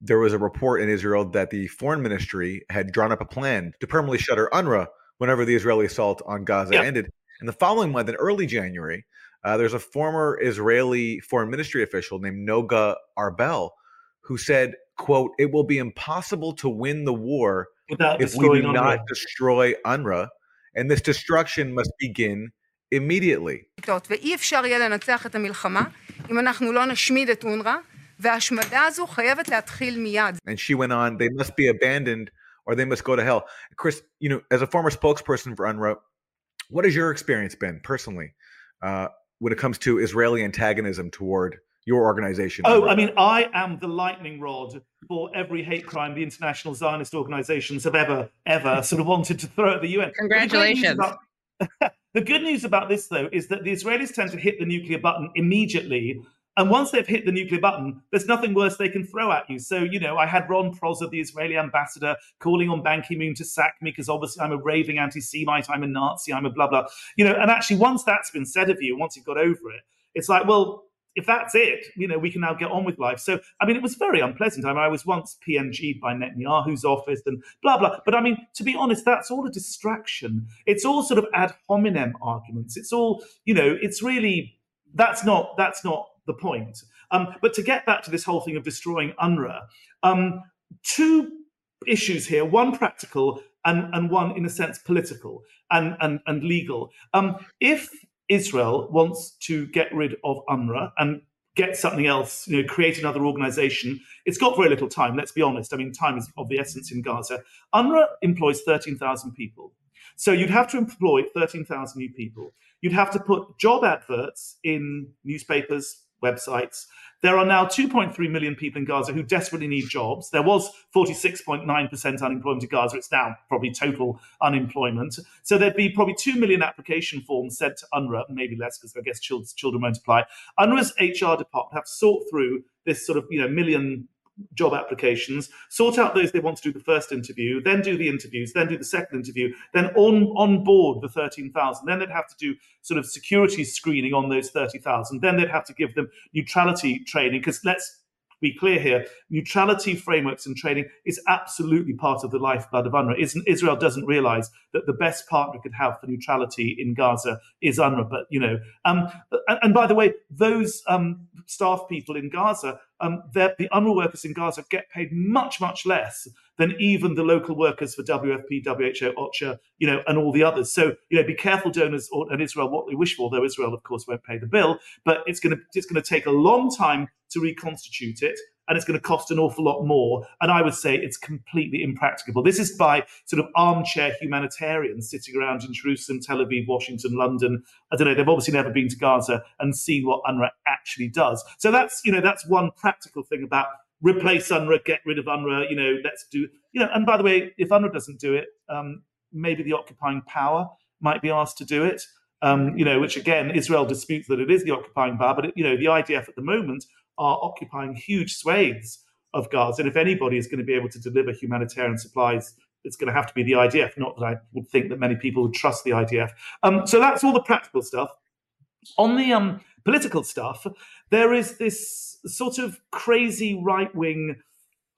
there was a report in Israel that the foreign ministry had drawn up a plan to permanently shutter UNRWA whenever the Israeli assault on Gaza Yeah. ended. And the following month, in early January, uh, there's a former Israeli foreign ministry official named Noga Arbel who said, "quote It will be impossible to win the war Without if we do destroying not UNRWA." destroy UNRWA, and this destruction must begin immediately." ואי אפשר יהיה לנצח את המלחמה אם אנחנו לא נשמיד את אונר"א, וההשמדה הזו חייבת להתחיל מיד. And she went on, they must be abandoned or they must go to hell. Chris, you know, as a former spokesperson for UNRWA, what has your experience been personally uh, when it comes to Israeli antagonism toward your organization? Oh, UNRWA? I mean, I am the lightning rod for every hate crime the international Zionist organizations have ever, ever sort of wanted to throw at the UN. But the great news Congratulations. about- (laughs) the good news about this, though, is that the Israelis tend to hit the nuclear button immediately. and once they've hit the nuclear button, there's nothing worse they can throw at you. So, you know, I had Ron Prosor, the Israeli ambassador, calling on Ban Ki moon to sack me because obviously I'm a raving anti Semite, I'm a Nazi, I'm a blah, blah. You know, and actually, once that's been said of you, once you've got over it, it's like, well, if that's it, you know, we can now get on with life. So, I mean, it was very unpleasant. I mean, I was once PNG'd by Netanyahu's office and blah, blah. But I mean, to be honest, that's all a distraction. It's all sort of ad hominem arguments. It's all, you know, it's really, that's not, that's not the point. Um, but to get back to this whole thing of destroying UNRWA, um, two issues here one practical and, and one, in a sense, political and, and, and legal. Um, if Israel wants to get rid of UNRWA and get something else, you know, create another organization, it's got very little time, let's be honest. I mean, time is of the essence in Gaza. UNRWA employs 13,000 people. So you'd have to employ 13,000 new people. You'd have to put job adverts in newspapers, websites. There are now 2.3 million people in Gaza who desperately need jobs. There was 46.9% unemployment in Gaza. It's now probably total unemployment. So there'd be probably 2 million application forms sent to UNRWA, maybe less because I guess children, children won't apply. UNRWA's HR department have sort through this sort of you know million job applications, sort out those they want to do the first interview, then do the interviews, then do the second interview, then on on board the 13,000. Then they'd have to do sort of security screening on those 30,000. Then they'd have to give them neutrality training because let's be clear here, neutrality frameworks and training is absolutely part of the lifeblood of UNRWA. Israel doesn't realize that the best partner could have for neutrality in Gaza is UNRWA. But, you know, um, and, and by the way, those um, staff people in Gaza, um, the UNRWA workers in Gaza get paid much, much less than even the local workers for WFP, WHO, OCHA, you know, and all the others. So, you know, be careful, donors or, and Israel, what we wish for, though Israel, of course, won't pay the bill. But it's going to it's going to take a long time to reconstitute it, and it's going to cost an awful lot more. And I would say it's completely impracticable. This is by sort of armchair humanitarians sitting around in Jerusalem, Tel Aviv, Washington, London. I don't know. They've obviously never been to Gaza and seen what UNRWA actually does. So that's you know that's one practical thing about replace UNRWA, get rid of UNRWA. You know, let's do you know. And by the way, if UNRWA doesn't do it, um, maybe the occupying power might be asked to do it. Um, you know, which again, Israel disputes that it is the occupying power, but it, you know, the IDF at the moment are occupying huge swathes of Gaza, and if anybody is going to be able to deliver humanitarian supplies, it's going to have to be the IDF. Not that I would think that many people would trust the IDF. Um, so that's all the practical stuff. On the um, political stuff, there is this sort of crazy right wing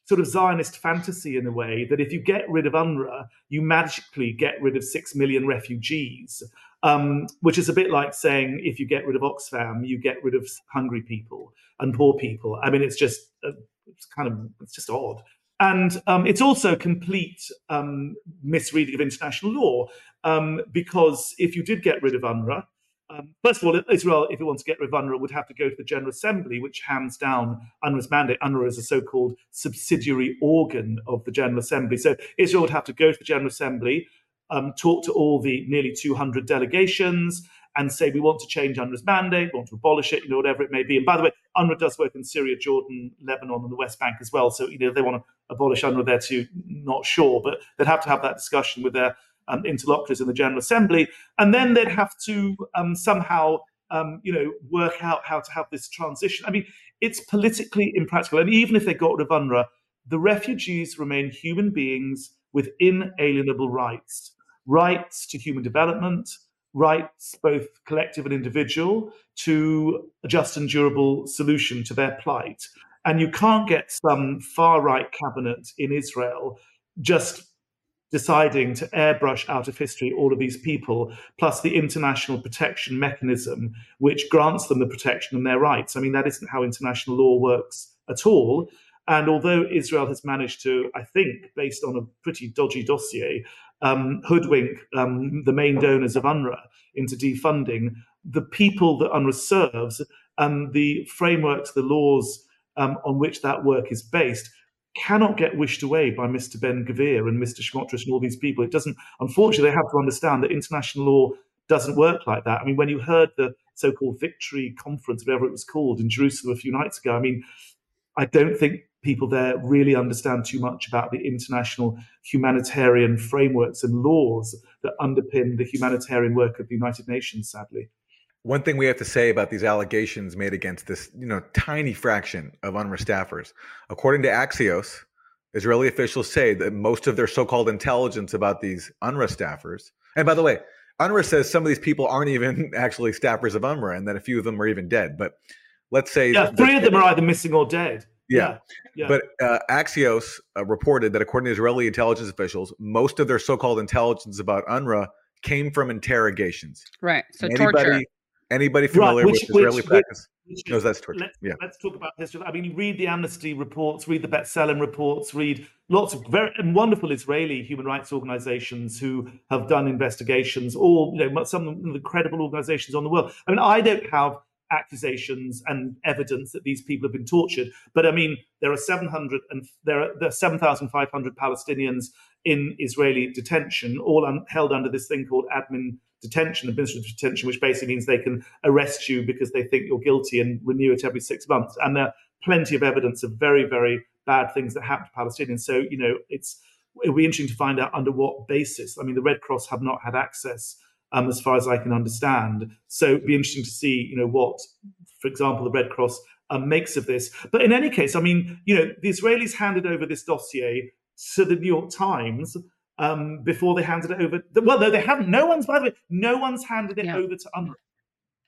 sort of Zionist fantasy in a way that if you get rid of UNRWA, you magically get rid of six million refugees, um, which is a bit like saying if you get rid of Oxfam, you get rid of hungry people and poor people. I mean, it's just uh, it's kind of it's just odd. And um, it's also complete um, misreading of international law um, because if you did get rid of UNRWA, um, first of all, Israel, if it wants to get rid of UNRWA, would have to go to the General Assembly, which hands down UNRWA's mandate. UNRWA is a so-called subsidiary organ of the General Assembly. So Israel would have to go to the General Assembly, um, talk to all the nearly 200 delegations, and say we want to change UNRWA's mandate, we want to abolish it, you know, whatever it may be. And by the way, UNRWA does work in Syria, Jordan, Lebanon, and the West Bank as well. So you know, they want to abolish UNRWA there too, not sure, but they'd have to have that discussion with their um, interlocutors in the General Assembly, and then they'd have to um, somehow, um, you know, work out how to have this transition. I mean, it's politically impractical, and even if they got rid of UNRWA, the refugees remain human beings with inalienable rights, rights to human development, rights both collective and individual to a just and durable solution to their plight. And you can't get some far right cabinet in Israel just deciding to airbrush out of history all of these people, plus the international protection mechanism, which grants them the protection and their rights. I mean, that isn't how international law works at all. And although Israel has managed to, I think, based on a pretty dodgy dossier, um, hoodwink um, the main donors of UNRWA into defunding, the people that UNRWA serves and the frameworks, the laws um, on which that work is based cannot get wished away by Mr. Ben Gvir and Mr. Smotrich and all these people. It doesn't, unfortunately, they have to understand that international law doesn't work like that. I mean, when you heard the so called victory conference, whatever it was called, in Jerusalem a few nights ago, I mean, I don't think people there really understand too much about the international humanitarian frameworks and laws that underpin the humanitarian work of the United Nations, sadly. One thing we have to say about these allegations made against this, you know, tiny fraction of UNRWA staffers, according to Axios, Israeli officials say that most of their so-called intelligence about these UNRWA staffers, and by the way, UNRWA says some of these people aren't even (laughs) actually staffers of UNRWA, and that a few of them are even dead. But let's say, yeah, three of them are either missing or dead. Yeah. yeah. But uh, Axios uh, reported that according to Israeli intelligence officials, most of their so-called intelligence about UNRWA came from interrogations. Right. So anybody, torture. Anybody familiar Right, which- with Israeli which- practice which knows that's torture. Let's, yeah. let's talk about history. I mean, read the Amnesty reports, read the B'Tselem reports, read lots of very and wonderful Israeli human rights organizations who have done investigations, all you know, some of the credible organizations on the world. I mean, I don't have accusations and evidence that these people have been tortured, but I mean, there are 700 and there are, there are 7,500 Palestinians in Israeli detention, all un, held under this thing called admin detention, administrative detention, which basically means they can arrest you because they think you're guilty and renew it every six months. And there are plenty of evidence of very, very bad things that happen to Palestinians. So, you know, it's it'll be interesting to find out under what basis. I mean, the Red Cross have not had access, um, as far as I can understand. So it'd be interesting to see, you know, what, for example, the Red Cross um, makes of this. But in any case, I mean, you know, the Israelis handed over this dossier to the New York Times um, before they handed it over. Well, no, they haven't. No one's, by the way, no one's handed it over to UNRWA.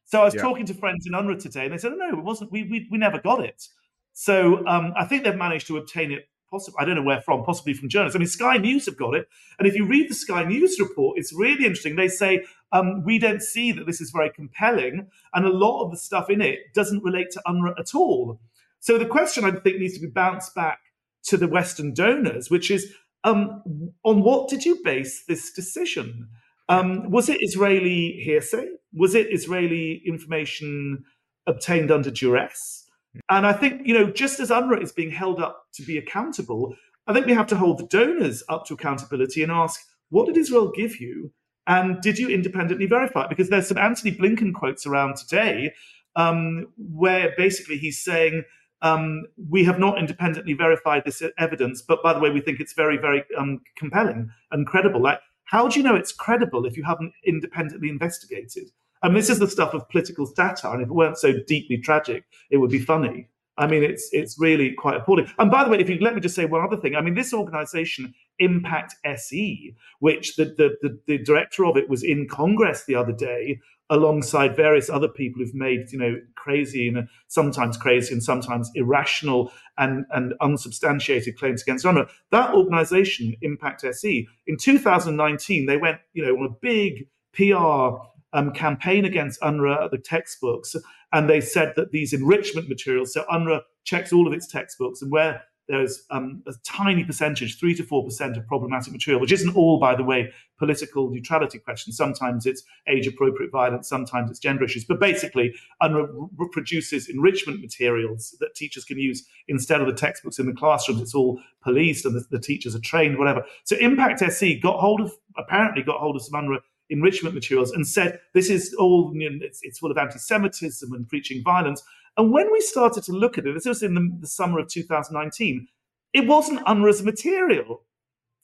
So I was Yeah. talking to friends in UNRWA today, and they said, "No, it wasn't. We we, we never got it." So um, I think they've managed to obtain it. Possibly, I don't know where from. Possibly from journalists. I mean, Sky News have got it, and if you read the Sky News report, it's really interesting. They say um, we don't see that this is very compelling, and a lot of the stuff in it doesn't relate to UNRWA at all. So the question I think needs to be bounced back to the Western donors, which is um, on what did you base this decision? Um, was it Israeli hearsay? Was it Israeli information obtained under duress? And I think, you know, just as UNRWA is being held up to be accountable, I think we have to hold the donors up to accountability and ask, what did Israel give you? And did you independently verify? Because there's some Antony Blinken quotes around today um, where basically he's saying, um, we have not independently verified this evidence, but by the way, we think it's very, very um, compelling and credible. Like, how do you know it's credible if you haven't independently investigated? Mean, this is the stuff of political satire, and if it weren't so deeply tragic, it would be funny. I mean, it's it's really quite appalling. And by the way, if you let me just say one other thing, I mean, this organisation, Impact SE, which the, the the the director of it was in Congress the other day, alongside various other people who've made you know crazy and sometimes crazy and sometimes irrational and and unsubstantiated claims against UNRWA. That organisation, Impact SE, in 2019, they went you know on a big PR um, campaign against UNRWA, the textbooks, and they said that these enrichment materials, so UNRWA checks all of its textbooks, and where there's um, a tiny percentage, three to four percent of problematic material, which isn't all, by the way, political neutrality questions. Sometimes it's age-appropriate violence, sometimes it's gender issues. But basically, UNRWA produces enrichment materials that teachers can use instead of the textbooks in the classrooms. It's all policed, and the, the teachers are trained, whatever. So Impact SE got hold of, apparently got hold of some UNRWA enrichment materials and said this is all you know, it's, it's full of anti-Semitism and preaching violence. And when we started to look at it, this was in the, the summer of 2019, it wasn't UNRWA's material.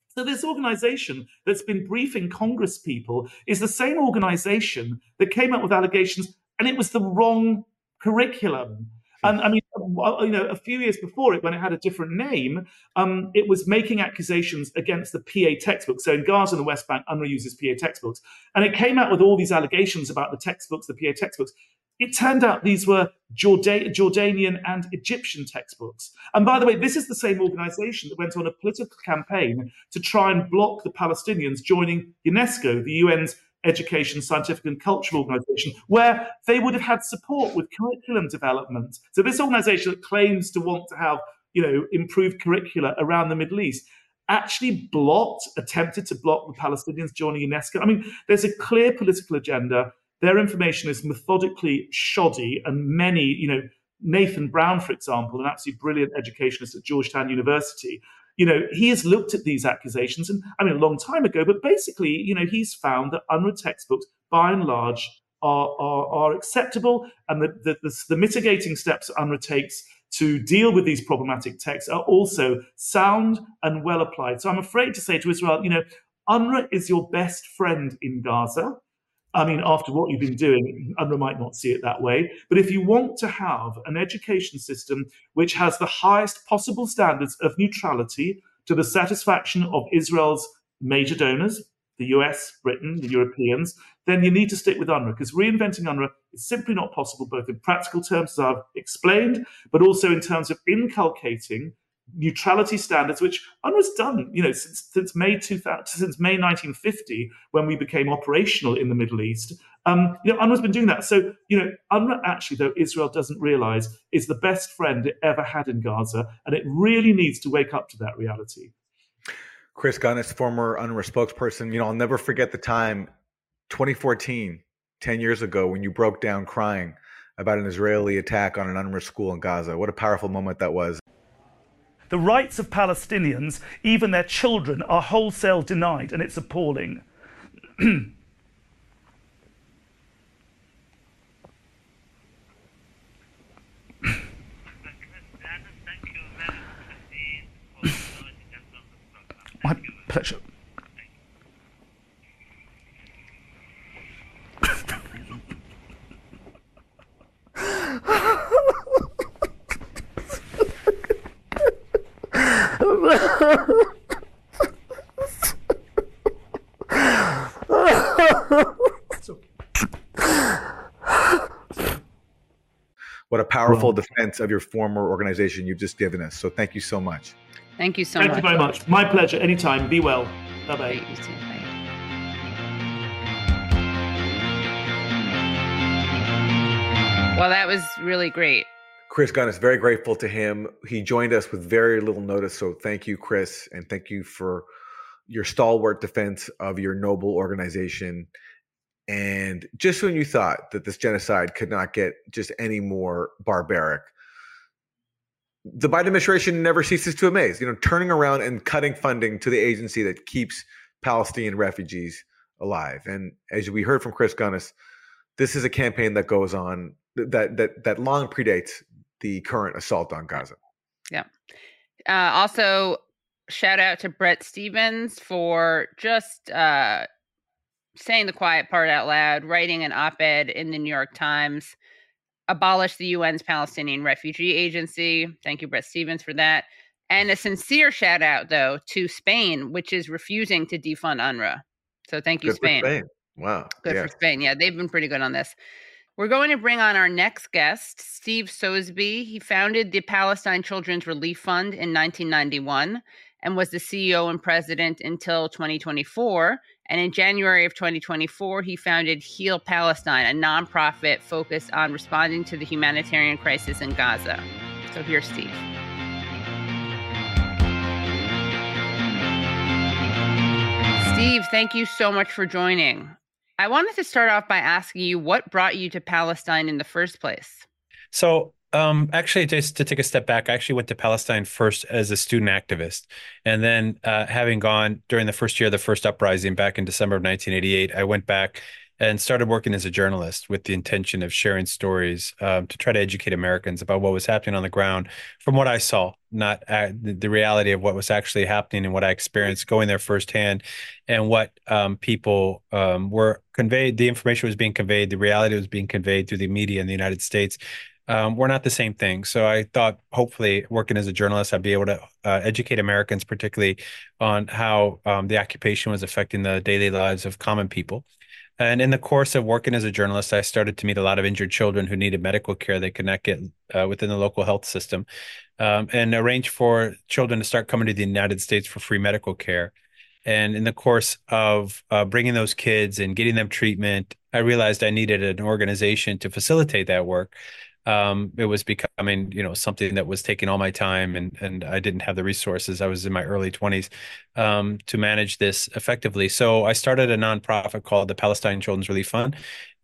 So this organization that's been briefing Congress people is the same organization that came up with allegations, and it was the wrong curriculum. And I mean, you know, a few years before it, when it had a different name, um, it was making accusations against the PA textbooks. So in Gaza and the West Bank, UNRWA uses PA textbooks, and it came out with all these allegations about the textbooks, the PA textbooks. it turned out these were Jordan- Jordanian and Egyptian textbooks. And by the way, this is the same organization that went on a political campaign to try and block the Palestinians joining UNESCO, the UN's education, scientific, and cultural organization, where they would have had support with curriculum development. So this organization that claims to want to have, you know, improved curricula around the Middle East actually blocked, attempted to block the Palestinians joining UNESCO. I mean, there's a clear political agenda. Their information is methodically shoddy, and many, you know, Nathan Brown, for example, an absolutely brilliant educationist at Georgetown University, you know, he has looked at these accusations, and I mean, a long time ago, but basically, you know, he's found that UNRWA textbooks, by and large, are, are, are acceptable, and the, the, the, the mitigating steps UNRWA takes to deal with these problematic texts are also sound and well applied. So I'm afraid to say to Israel, you know, UNRWA is your best friend in Gaza. I mean, after what you've been doing, UNRWA might not see it that way. But if you want to have an education system which has the highest possible standards of neutrality to the satisfaction of Israel's major donors, the US, Britain, the Europeans, then you need to stick with UNRWA because reinventing UNRWA is simply not possible, both in practical terms, as I've explained, but also in terms of inculcating neutrality standards, which UNRWA's done, you know, since, since May 2000, since May 1950, when we became operational in the Middle East. Um, you know, UNRWA's been doing that. So, you know, UNRWA actually, though Israel doesn't realize, is the best friend it ever had in Gaza, and it really needs to wake up to that reality. Chris Gunness, former UNRWA spokesperson, you know, I'll never forget the time 2014, 10 years ago, when you broke down crying about an Israeli attack on an UNRWA school in Gaza. What a powerful moment that was. The rights of Palestinians, even their children, are wholesale denied, and it's appalling. (clears throat) My pleasure. What a powerful defense of your former organization you've just given us. So thank you so much. Thank you so Thank much. Thank you very much. My pleasure. Anytime. Be well. Bye bye. Well, that was really great. Chris Gunness very grateful to him. He joined us with very little notice. So thank you, Chris. And thank you for your stalwart defense of your noble organization. And just when you thought that this genocide could not get just any more barbaric, the Biden administration never ceases to amaze. You know, turning around and cutting funding to the agency that keeps Palestinian refugees alive. And as we heard from Chris Gunness, this is a campaign that goes on that that that long predates the current assault on Gaza. Yeah. Uh, also, shout out to Bret Stephens for just uh, saying the quiet part out loud, writing an op ed in the New York Times, abolish the UN's Palestinian Refugee Agency. Thank you, Bret Stephens, for that. And a sincere shout out, though, to Spain, which is refusing to defund UNRWA. So thank you, Good for Spain. Spain. Wow. Good Yeah. for Spain. Yeah, they've been pretty good on this. We're going to bring on our next guest, Steve Sosebee. He founded the Palestine Children's Relief Fund in 1991 and was the CEO and president until 2024. And in January of 2024, he founded Heal Palestine, a nonprofit focused on responding to the humanitarian crisis in Gaza. So here's Steve. Steve, thank you so much for joining. I wanted to start off by asking you what brought you to Palestine in the first place. So, um, actually, just to take a step back, I actually went to Palestine first as a student activist. And then, uh, having gone during the first year of the first uprising back in December of 1988, I went back and started working as a journalist with the intention of sharing stories um, to try to educate Americans about what was happening on the ground from what I saw, not uh, the, reality of what was actually happening and what I experienced going there firsthand and what um, people um, were conveyed. The information was being conveyed, the reality was being conveyed through the media in the United States. Um, we're not the same thing. So I thought, hopefully, working as a journalist, I'd be able to uh, educate Americans, particularly on how um, the occupation was affecting the daily lives of common people. And in the course of working as a journalist, I started to meet a lot of injured children who needed medical care they could not get uh, within the local health system, um, and arranged for children to start coming to the United States for free medical care. And in the course of uh, bringing those kids and getting them treatment, I realized I needed an organization to facilitate that work um, it was becoming you know something that was taking all my time and and I didn't have the resources. I was in my early 20s um, to manage this effectively. So I started a nonprofit called the Palestine Children's Relief Fund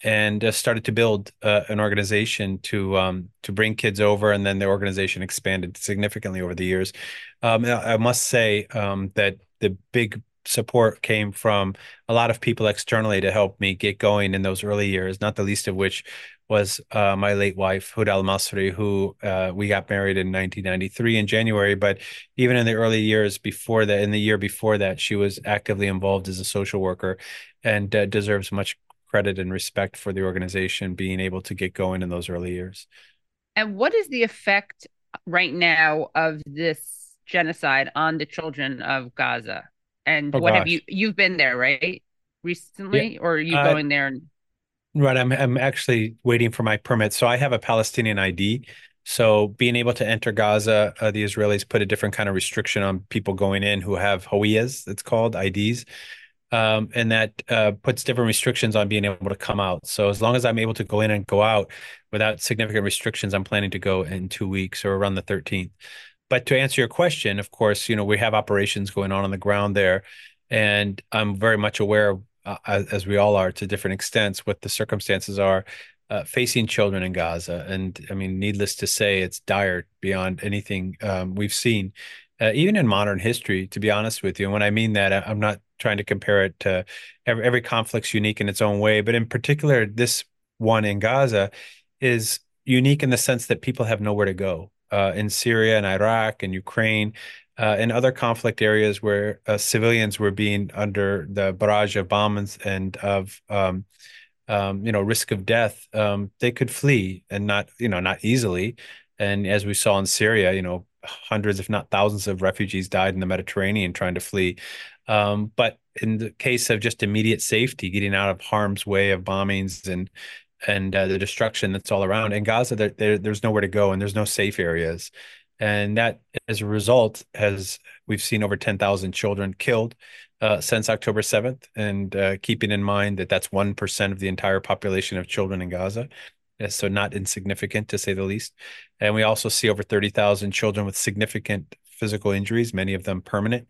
and uh, started to build uh, an organization to um, to bring kids over and then the organization expanded significantly over the years. Um, I must say um, that the big support came from a lot of people externally to help me get going in those early years, not the least of which was uh, my late wife, Huda Al Masri, who uh, we got married in 1993 in January. But even in the early years before that, in the year before that, she was actively involved as a social worker and uh, deserves much credit and respect for the organization being able to get going in those early years. And what is the effect right now of this genocide on the children of Gaza? And oh, what gosh. have you you've been there, right? Recently, yeah. or are you uh, going there? And- Right. I'm I'm actually waiting for my permit. So I have a Palestinian ID. So being able to enter Gaza, uh, the Israelis put a different kind of restriction on people going in who have hawiyas, it's called IDs. Um, and that uh, puts different restrictions on being able to come out. So as long as I'm able to go in and go out without significant restrictions, I'm planning to go in two weeks or around the 13th. But to answer your question, of course, you know we have operations going on on the ground there, and I'm very much aware of uh, as we all are to different extents, what the circumstances are uh, facing children in Gaza. And I mean, needless to say, it's dire beyond anything um, we've seen, uh, even in modern history, to be honest with you. And when I mean that, I'm not trying to compare it to every, every conflict's unique in its own way, but in particular, this one in Gaza is unique in the sense that people have nowhere to go. Uh, in Syria and Iraq and Ukraine, uh, in other conflict areas where uh, civilians were being under the barrage of bombs and of um, um, you know risk of death, um, they could flee and not you know not easily. And as we saw in Syria, you know hundreds, if not thousands, of refugees died in the Mediterranean trying to flee. Um, but in the case of just immediate safety, getting out of harm's way of bombings and and uh, the destruction that's all around in Gaza, there, there, there's nowhere to go and there's no safe areas and that as a result has we've seen over 10,000 children killed uh, since October 7th and uh, keeping in mind that that's 1% of the entire population of children in Gaza so not insignificant to say the least. And we also see over 30,000 children with significant physical injuries many of them permanent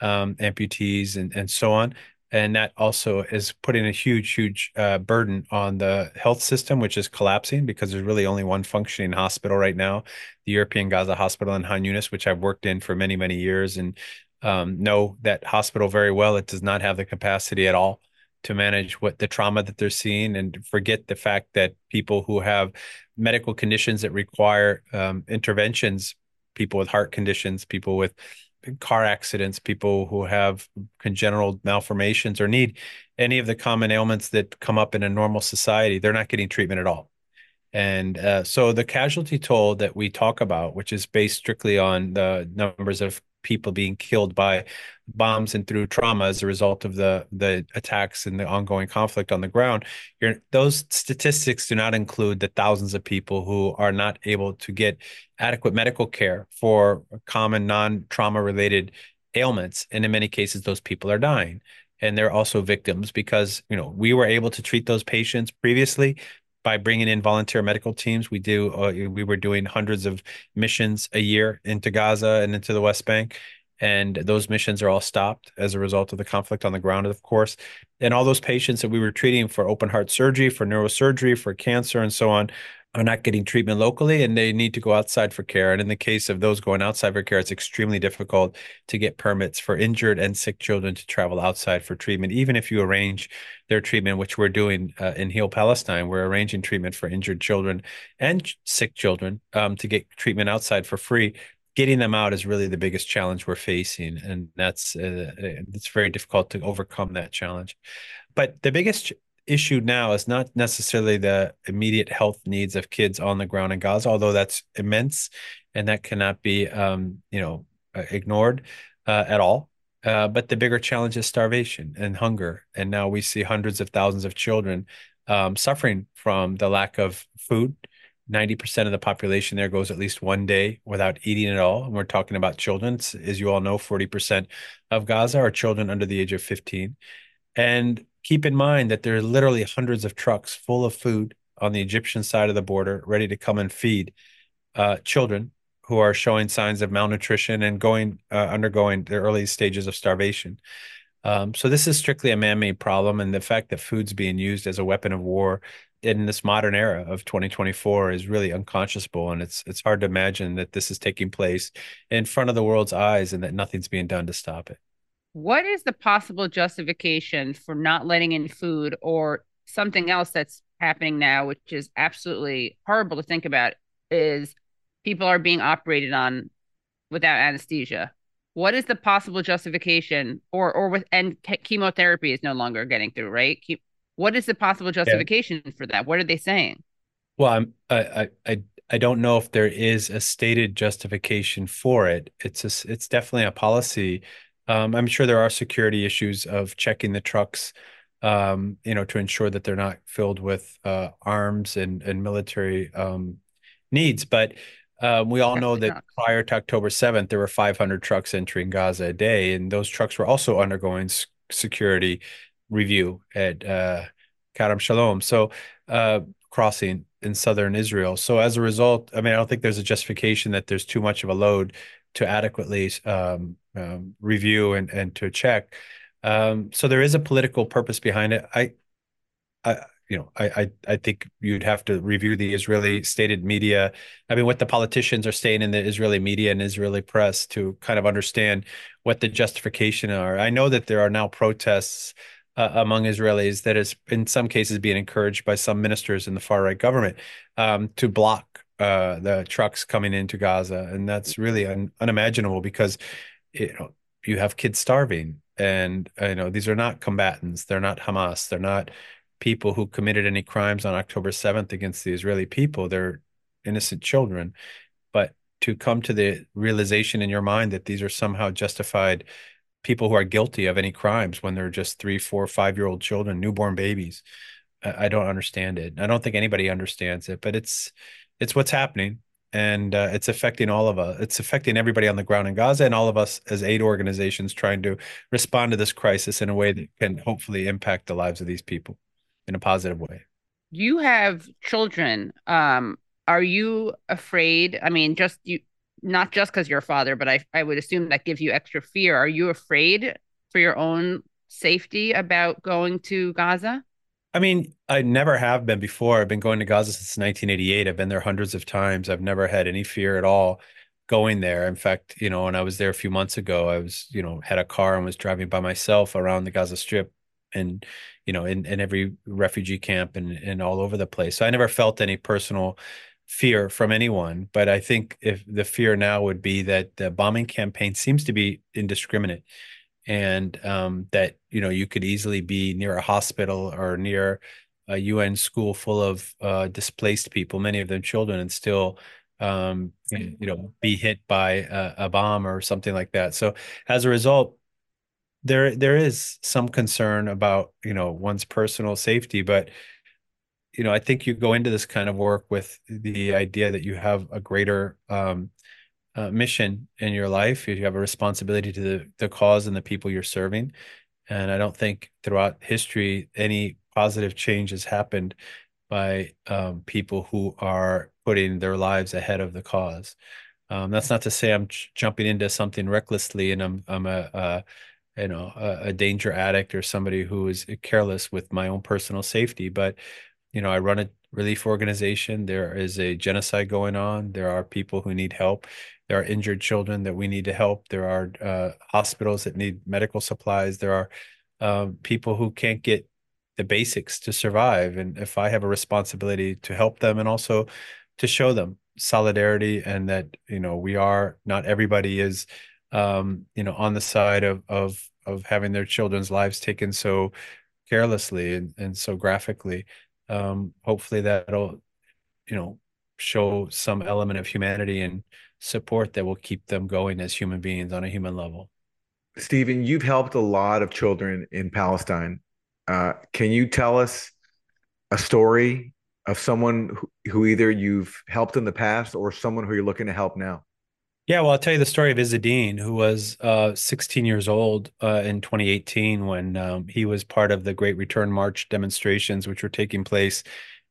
um, amputees and, and so on and that also is putting a huge huge uh, burden on the health system which is collapsing because there's really only one functioning hospital right now the european gaza hospital in han yunis which i've worked in for many many years. And um, know that hospital very well. It does not have the capacity at all to manage what the trauma that they're seeing and forget the fact that people who have medical conditions that require um, interventions people with heart conditions people with car accidents, people who have congenital malformations or need any of the common ailments that come up in a normal society, they're not getting treatment at all. And uh, so the casualty toll that we talk about, which is based strictly on the numbers of people being killed by bombs and through trauma as a result of the the attacks and the ongoing conflict on the ground. Those statistics do not include the thousands of people who are not able to get adequate medical care for common non-trauma related ailments. And in many cases those people are dying. And they're also victims because you know we were able to treat those patients previously by bringing in volunteer medical teams. We do uh, we were doing hundreds of missions a year into Gaza and into the West Bank. And those missions are all stopped as a result of the conflict on the ground, of course. And all those patients that we were treating for open heart surgery, for neurosurgery, for cancer, and so on, are not getting treatment locally and they need to go outside for care. And in the case of those going outside for care, it's extremely difficult to get permits for injured and sick children to travel outside for treatment, even if you arrange their treatment, which we're doing uh, in Heal Palestine. We're arranging treatment for injured children and sick children um, to get treatment outside for free. Getting them out is really the biggest challenge we're facing, and that's uh, it's very difficult to overcome that challenge. But the biggest issue now is not necessarily the immediate health needs of kids on the ground in Gaza, although that's immense and that cannot be, um, you know, uh, ignored uh, at all. Uh, but the bigger challenge is starvation and hunger. And now we see hundreds of thousands of children um, suffering from the lack of food. 90% of the population there goes at least one day without eating at all. And we're talking about children. As you all know, 40% of Gaza are children under the age of 15. And keep in mind that there are literally hundreds of trucks full of food on the Egyptian side of the border, ready to come and feed uh, children who are showing signs of malnutrition and going uh, undergoing the early stages of starvation. Um, so this is strictly a man-made problem, and the fact that food's being used as a weapon of war in this modern era of 2024 is really unconscionable, and it's it's hard to imagine that this is taking place in front of the world's eyes and that nothing's being done to stop it. What is the possible justification for not letting in food or something else that's happening now, which is absolutely horrible to think about, is people are being operated on without anesthesia. What is the possible justification, or or with and chemotherapy is no longer getting through, right? What is the possible justification yeah. for that? What are they saying? Well, I'm, I I I don't know if there is a stated justification for it. It's a, it's definitely a policy. Um, I'm sure there are security issues of checking the trucks, um, you know, to ensure that they're not filled with uh, arms and and military um, needs. But um, we all know that prior to October 7th, there were 500 trucks entering Gaza a day, and those trucks were also undergoing security review at uh, Kerem Shalom. So, uh, crossing in southern Israel. So, as a result, I mean, I don't think there's a justification that there's too much of a load to adequately um, um, review and, and to check. Um, so, there is a political purpose behind it. I, I you know, I, I I think you'd have to review the Israeli stated media. I mean, what the politicians are saying in the Israeli media and Israeli press to kind of understand what the justification are. I know that there are now protests uh, among Israelis that is, in some cases, being encouraged by some ministers in the far right government um, to block uh, the trucks coming into Gaza, and that's really un- unimaginable because you know you have kids starving, and uh, you know these are not combatants, they're not Hamas, they're not people who committed any crimes on October 7th against the Israeli people. They're innocent children. But to come to the realization in your mind that these are somehow justified people who are guilty of any crimes when they're just three, four, five year old children, newborn babies. I don't understand it. I don't think anybody understands it, but it's it's what's happening, and uh, it's affecting all of us. It's affecting everybody on the ground in Gaza, and all of us as aid organizations trying to respond to this crisis in a way that can hopefully impact the lives of these people in a positive way. You have children. Um, are you afraid? I mean, just you, not just because you're a father, but I, I would assume that gives you extra fear. Are you afraid for your own safety about going to Gaza? I mean, I never have been before. I've been going to Gaza since 1988. I've been there hundreds of times. I've never had any fear at all going there. In fact, you know, when I was there a few months ago, I was, you know, had a car and was driving by myself around the Gaza Strip and you know in, in every refugee camp and, and all over the place so i never felt any personal fear from anyone but i think if the fear now would be that the bombing campaign seems to be indiscriminate and um, that you know you could easily be near a hospital or near a UN school full of uh, displaced people, many of them children, and still um, you know be hit by a, a, bomb or something like that. So as a result, there there is some concern about you know one's personal safety but you know i think you go into this kind of work with the idea that you have a greater um, uh, mission in your life you have a responsibility to the, the cause and the people you're serving. And i don't think throughout history any positive change has happened by um, people who are putting their lives ahead of the cause. Um, that's not to say i'm ch- jumping into something recklessly and i'm i'm a, a you know a, a, danger addict or somebody who is careless with my own personal safety. But you know i run a relief organization. There is a genocide going on. There are people who need help there are injured children that we need to help there are uh, hospitals that need medical supplies there are um, people who can't get the basics to survive and if i have a responsibility to help them and also to show them solidarity and that you know we are not everybody is um, you know, on the side of of of having their children's lives taken so carelessly and, and so graphically. Um, hopefully that'll, you know, show some element of humanity and support that will keep them going as human beings on a human level. Stephen, you've helped a lot of children in Palestine. Uh, can you tell us a story of someone who, who either you've helped in the past or someone who you're looking to help now? Yeah, well, I'll tell you the story of Izzadeen, who was uh, 16 years old uh, in 2018 when um, he was part of the Great Return March demonstrations, which were taking place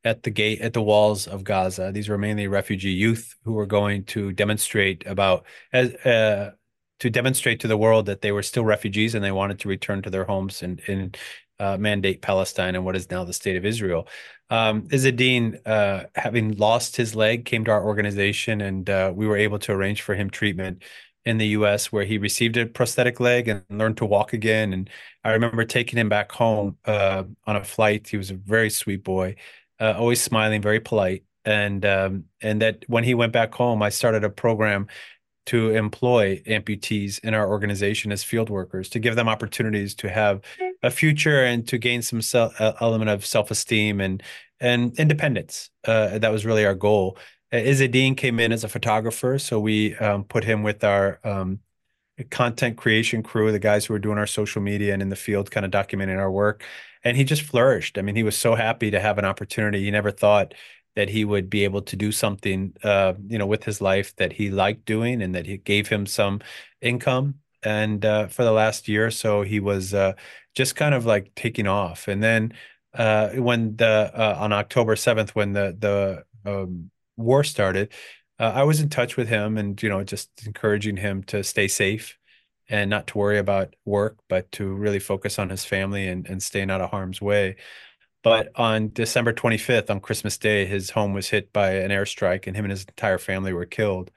at the gate at the walls of Gaza. These were mainly refugee youth who were going to demonstrate about as uh, to demonstrate to the world that they were still refugees and they wanted to return to their homes and, and uh, mandate Palestine and what is now the state of Israel. Um, Izzadeen, uh, having lost his leg, came to our organization and uh, we were able to arrange for him treatment in the US where he received a prosthetic leg and learned to walk again. And I remember taking him back home uh, on a flight. He was a very sweet boy, uh, always smiling, very polite. And um, and that when he went back home, I started a program to employ amputees in our organization as field workers to give them opportunities to have a future and to gain some self, uh, element of self-esteem and and independence uh, that was really our goal uh, Izzadeen came in as a photographer so we um, put him with our um, content creation crew the guys who were doing our social media and in the field kind of documenting our work and he just flourished i mean he was so happy to have an opportunity he never thought that he would be able to do something, uh, you know, with his life that he liked doing and that he gave him some income. And uh, for the last year or so, he was uh, just kind of like taking off. And then uh, when the uh, on October seventh, when the the um, war started, uh, I was in touch with him and you know just encouraging him to stay safe and not to worry about work, but to really focus on his family and, and staying out of harm's way. But on December 25th, on Christmas Day, his home was hit by an airstrike and him and his entire family were killed.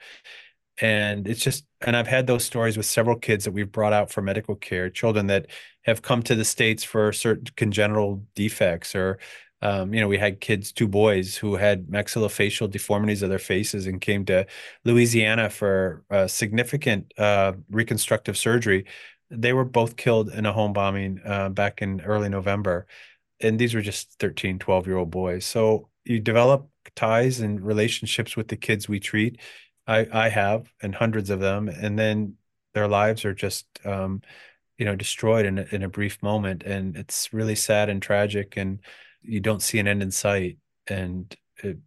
And it's just, and I've had those stories with several kids that we've brought out for medical care, children that have come to the States for certain congenital defects or, um, you know, we had kids, two boys who had maxillofacial deformities of their faces and came to Louisiana for significant uh, reconstructive surgery. They were both killed in a home bombing uh, back in early November. And these were just 13 12 year old boys. So you develop ties and relationships with the kids we treat. I i have and hundreds of them. And then their lives are just um, you know destroyed in a, in a brief moment. And it's really sad and tragic. And you don't see an end in sight. And it,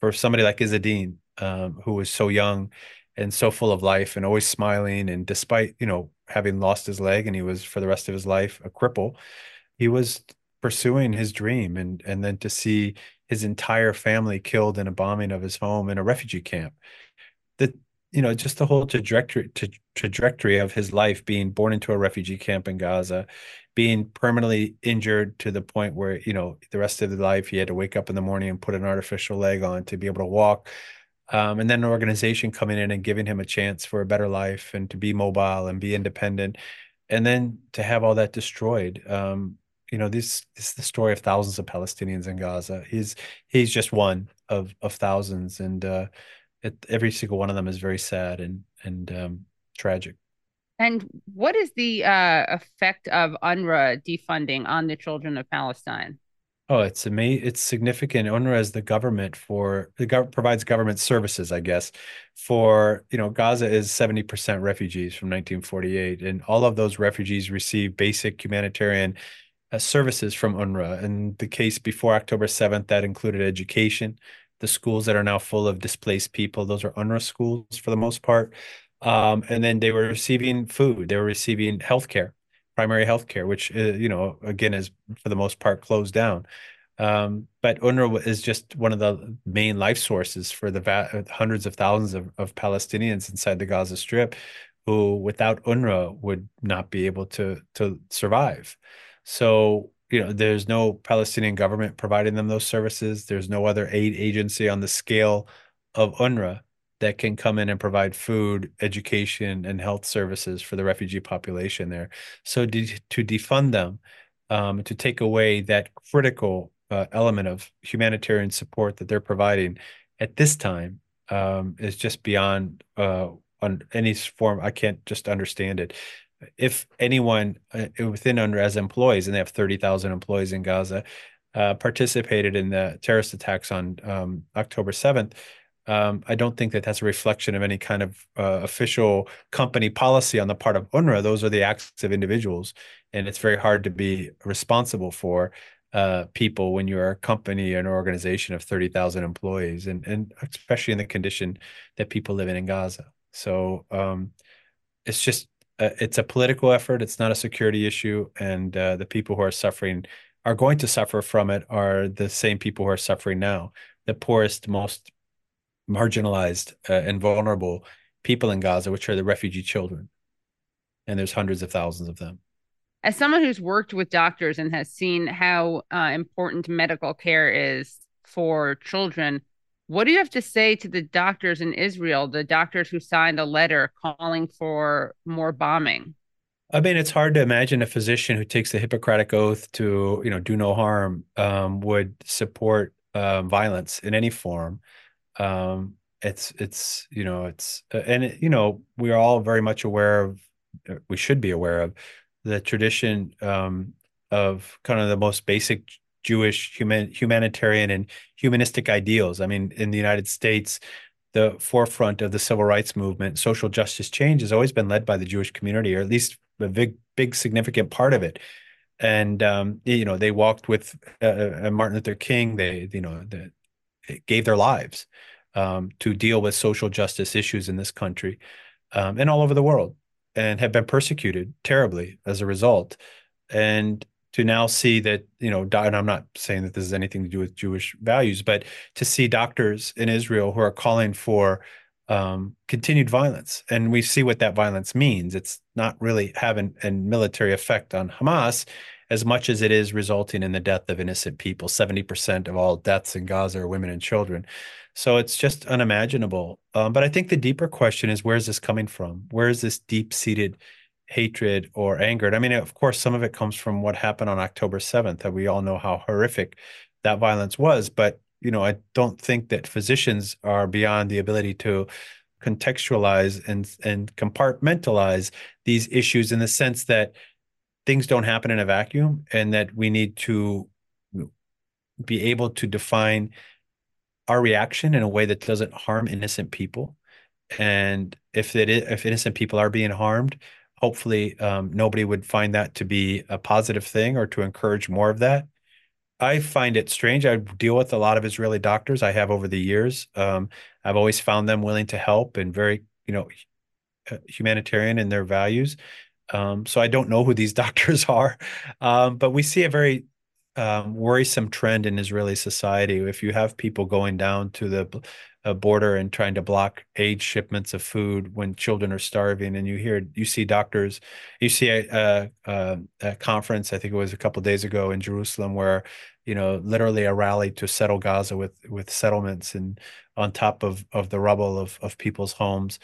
for somebody like Izzadeen, um, who was so young and so full of life and always smiling and despite you know having lost his leg and he was for the rest of his life a cripple he was pursuing his dream and and then to see his entire family killed in a bombing of his home in a refugee camp. That you know just the whole trajectory to, trajectory of his life being born into a refugee camp in Gaza being permanently injured to the point where you know the rest of the life he had to wake up in the morning and put an artificial leg on to be able to walk. Um, and then an organization coming in and giving him a chance for a better life and to be mobile and be independent and then to have all that destroyed. Um, you know this, this is the story of thousands of palestinians in gaza. He's he's just one of of thousands and uh it, every single one of them is very sad and and um tragic and what is the uh effect of unrwa defunding on the children of palestine Oh, it's amazing. It's significant. UNRWA is the government for the gov- provides government services, I guess. For you know, Gaza is seventy percent refugees from 1948, and all of those refugees receive basic humanitarian uh, services from UNRWA. In the case before October 7th, that included education. The schools that are now full of displaced people, those are UNRWA schools for the most part. Um, and then they were receiving food, they were receiving healthcare, primary healthcare, which, uh, you know, again, is for the most part closed down. Um, but UNRWA is just one of the main life sources for the va- hundreds of thousands of, of Palestinians inside the Gaza Strip who, without UNRWA, would not be able to to survive. So, you know, there's no Palestinian government providing them those services. There's no other aid agency on the scale of UNRWA that can come in and provide food, education, and health services for the refugee population there. So, de- to defund them, um, to take away that critical uh, element of humanitarian support that they're providing at this time um, is just beyond uh, on any form. I can't just understand it if anyone uh, within UNRWA as employees, and they have 30,000 employees in Gaza, uh, participated in the terrorist attacks on um, October 7th, Um, I don't think that that's a reflection of any kind of uh, official company policy on the part of UNRWA. Those are the acts of individuals, and it's very hard to be responsible for uh, people when you're a company an organization of 30,000 employees, and, and especially in the condition that people live in in Gaza. So um, it's just it's a political effort. It's not a security issue, and uh, the people who are suffering are going to suffer from it are the same people who are suffering now, the poorest, most marginalized uh, and vulnerable people in Gaza, which are the refugee children. And there's hundreds of thousands of them. As someone who's worked with doctors and has seen how uh, important medical care is for children, what do you have to say to the doctors in Israel, the doctors who signed a letter calling for more bombing? I mean, it's hard to imagine a physician who takes the Hippocratic oath to, you know, do no harm um, would support uh, violence in any form um, it's it's you know it's uh, and it, you know we are all very much aware of uh, we should be aware of the tradition um, of kind of the most basic Jewish human humanitarian and humanistic ideals. I mean, in the United States, the forefront of the civil rights movement, social justice change, has always been led by the Jewish community, or at least a big, big, significant part of it. And um, you know, they walked with uh, uh Martin Luther King. They, you know, the, gave their lives um, to deal with social justice issues in this country um, and all over the world and have been persecuted terribly as a result. And to now see that, you know, and I'm not saying that this has anything to do with Jewish values, but to see doctors in Israel who are calling for um, continued violence. And we see what that violence means. It's not really having a military effect on Hamas as much as it is resulting in the death of innocent people. 70% of all deaths in Gaza are women and children. So it's just unimaginable. Um, but I think the deeper question is where is this coming from? Where is this deep seated hatred or anger? I mean, of course, some of it comes from what happened on October 7th, and we all know how horrific that violence was. But, you know, I don't think that physicians are beyond the ability to contextualize and, and compartmentalize these issues in the sense that things don't happen in a vacuum and that we need to be able to define our reaction in a way that doesn't harm innocent people and if it is, if innocent people are being harmed hopefully um, nobody would find that to be a positive thing or to encourage more of that. I find it strange i deal with a lot of israeli doctors i have over the years. Um, i've always found them willing to help and very you know humanitarian in their values. Um, so I don't know who these (laughs) doctors are, um, but we see a very um, worrisome trend in Israeli society. If you have people going down to the uh, border and trying to block aid shipments of food when children are starving, and you hear, you see doctors, you see a, a, a conference, I think it was a couple days ago in Jerusalem, where you know literally a rally to settle Gaza with with settlements and on top of of the rubble of of people's homes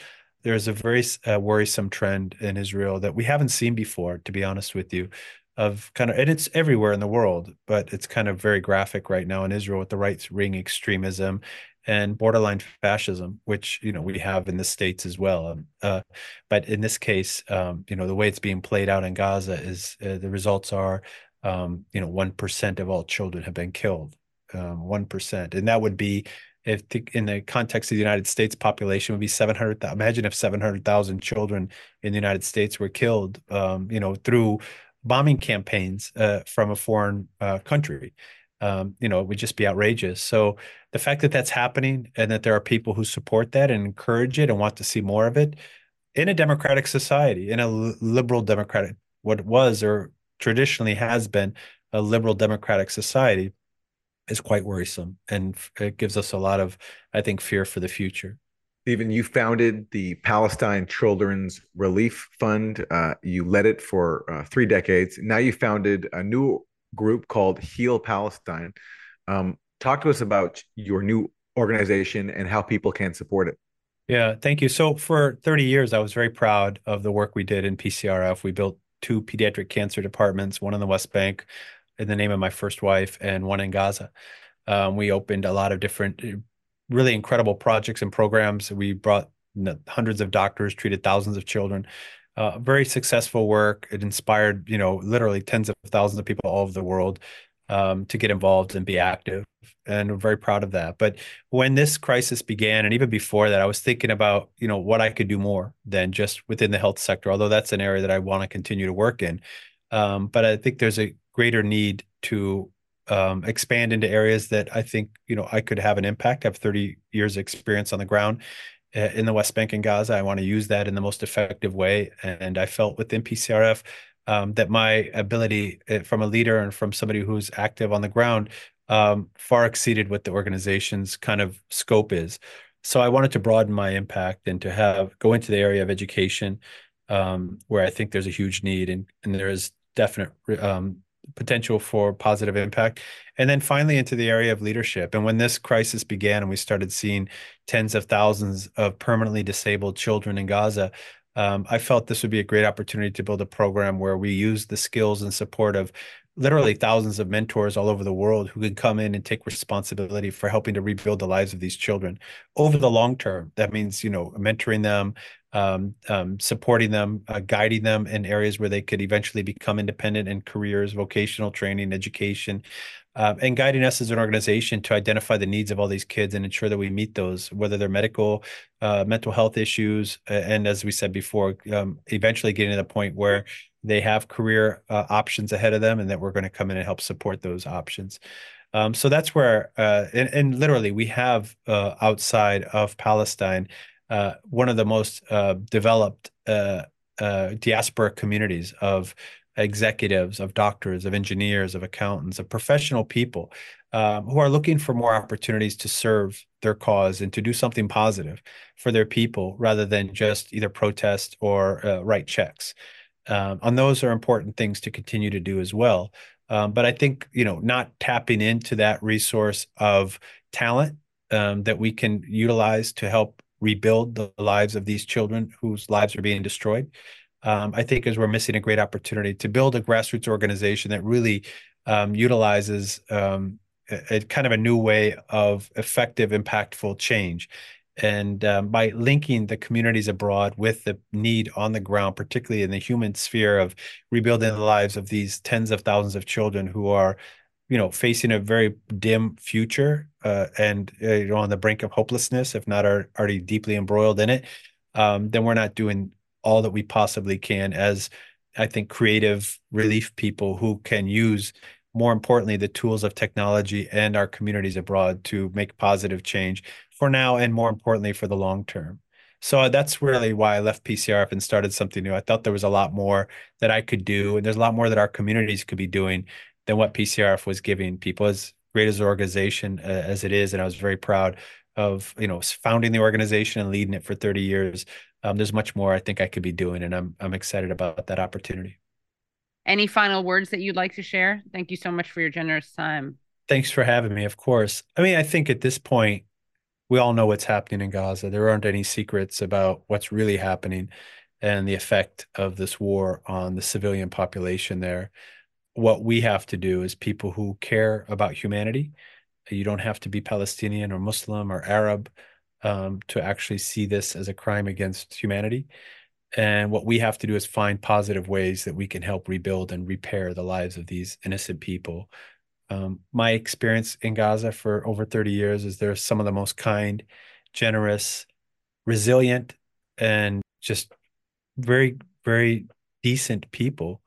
there's a very uh, worrisome trend in Israel that we haven't seen before, to be honest with you, of kind of, and it's everywhere in the world, but it's kind of very graphic right now in Israel with the right wing extremism and borderline fascism, which you know we have in the states as well. Um, uh, but in this case, um, you know the way it's being played out in Gaza is uh, the results are, um, you know, one percent of all children have been killed, um, one and that would be if the, in the context of the United States population would be 700 imagine if 700,000 children in the United States were killed um, you know through bombing campaigns uh, from a foreign uh, country. Um, you know it would just be outrageous. So the fact that that's happening and that there are people who support that and encourage it and want to see more of it in a democratic society in a liberal democratic what was or traditionally has been a liberal democratic society is quite worrisome and it gives us a lot of i think fear for the future Stephen, you founded the Palestine Children's Relief Fund. Uh, you led it for uh, three decades. Now you founded a new group called Heal Palestine. Um, talk to us about your new organization and how people can support it. Yeah, thank you. So for 30 years, I was very proud of the work we did in PCRF. We built two pediatric cancer departments, one in the West Bank, in the name of my first wife and one in Gaza. Um, we opened a lot of different, really incredible projects and programs. We brought hundreds of doctors, treated thousands of children. Uh, very successful work. It inspired, you know, literally tens of thousands of people all over the world. um, to get involved and be active. And I'm very proud of that. But when this crisis began, and even before that, I was thinking about, you know, what I could do more than just within the health sector, although that's an area that I want to continue to work in. Um, but I think there's a greater need to um, expand into areas that I think, you know, I could have an impact. I have 30 years experience on the ground uh, in the West Bank and Gaza. I want to use that in the most effective way. And I felt within PCRF um, that my ability uh, from a leader and from somebody who's active on the ground um, far exceeded what the organization's kind of scope is. So I wanted to broaden my impact and to have go into the area of education, um, where I think there's a huge need and and there is definite um, potential for positive impact. And then finally into the area of leadership. And when this crisis began and we started seeing tens of thousands of permanently disabled children in Gaza, um, I felt this would be a great opportunity to build a program where we use the skills and support of literally thousands of mentors all over the world who can come in and take responsibility for helping to rebuild the lives of these children over the long term. That means, you know, mentoring them, um, um, supporting them, uh, guiding them in areas where they could eventually become independent in careers, vocational training, education, uh, and guiding us as an organization to identify the needs of all these kids and ensure that we meet those, whether they're medical, uh, mental health issues, and as we said before, um, eventually getting to the point where they have career uh, options ahead of them, and that we're going to come in and help support those options. Um, so that's where, uh, and, and, literally, we have uh, outside of Palestine uh, one of the most uh, developed uh, diaspora communities of executives, of doctors, of engineers, of accountants, of professional people um, who are looking for more opportunities to serve their cause and to do something positive for their people rather than just either protest or uh, write checks. Um, and those are important things to continue to do as well. Um, but I think you know not tapping into that resource of talent um, that we can utilize to help rebuild the lives of these children whose lives are being destroyed. Um, I think is we're missing a great opportunity to build a grassroots organization that really um, utilizes um, a, a, kind of a new way of effective, impactful change. And um, by linking the communities abroad with the need on the ground, particularly in the human sphere of rebuilding the lives of these tens of thousands of children who are, you know, facing a very dim future uh, and uh, you know, on the brink of hopelessness, if not are already deeply embroiled in it, um, then we're not doing all that we possibly can as I think creative relief people who can use more importantly the tools of technology and our communities abroad to make positive change for now and more importantly for the long term. So uh, that's really why I left PCRF and started something new. I thought there was a lot more that I could do, and there's a lot more that our communities could be doing than what PCRF was giving people. As great as an organization uh, as it is, and I was very proud of you know founding the organization and leading it for 30 years. Um, there's much more I think I could be doing, and I'm I'm excited about that opportunity. Any final words that you'd like to share? Thank you so much for your generous time. Thanks for having me. Of course. I mean, I think at this point, we all know what's happening in Gaza. There aren't any secrets about what's really happening and the effect of this war on the civilian population there. What we have to do as people who care about humanity, you don't have to be Palestinian or Muslim or Arab um, to actually see this as a crime against humanity. And what we have to do is find positive ways that we can help rebuild and repair the lives of these innocent people. Um, my experience in Gaza for over 30 years is they're some of the most kind, generous, resilient, and just very, very decent people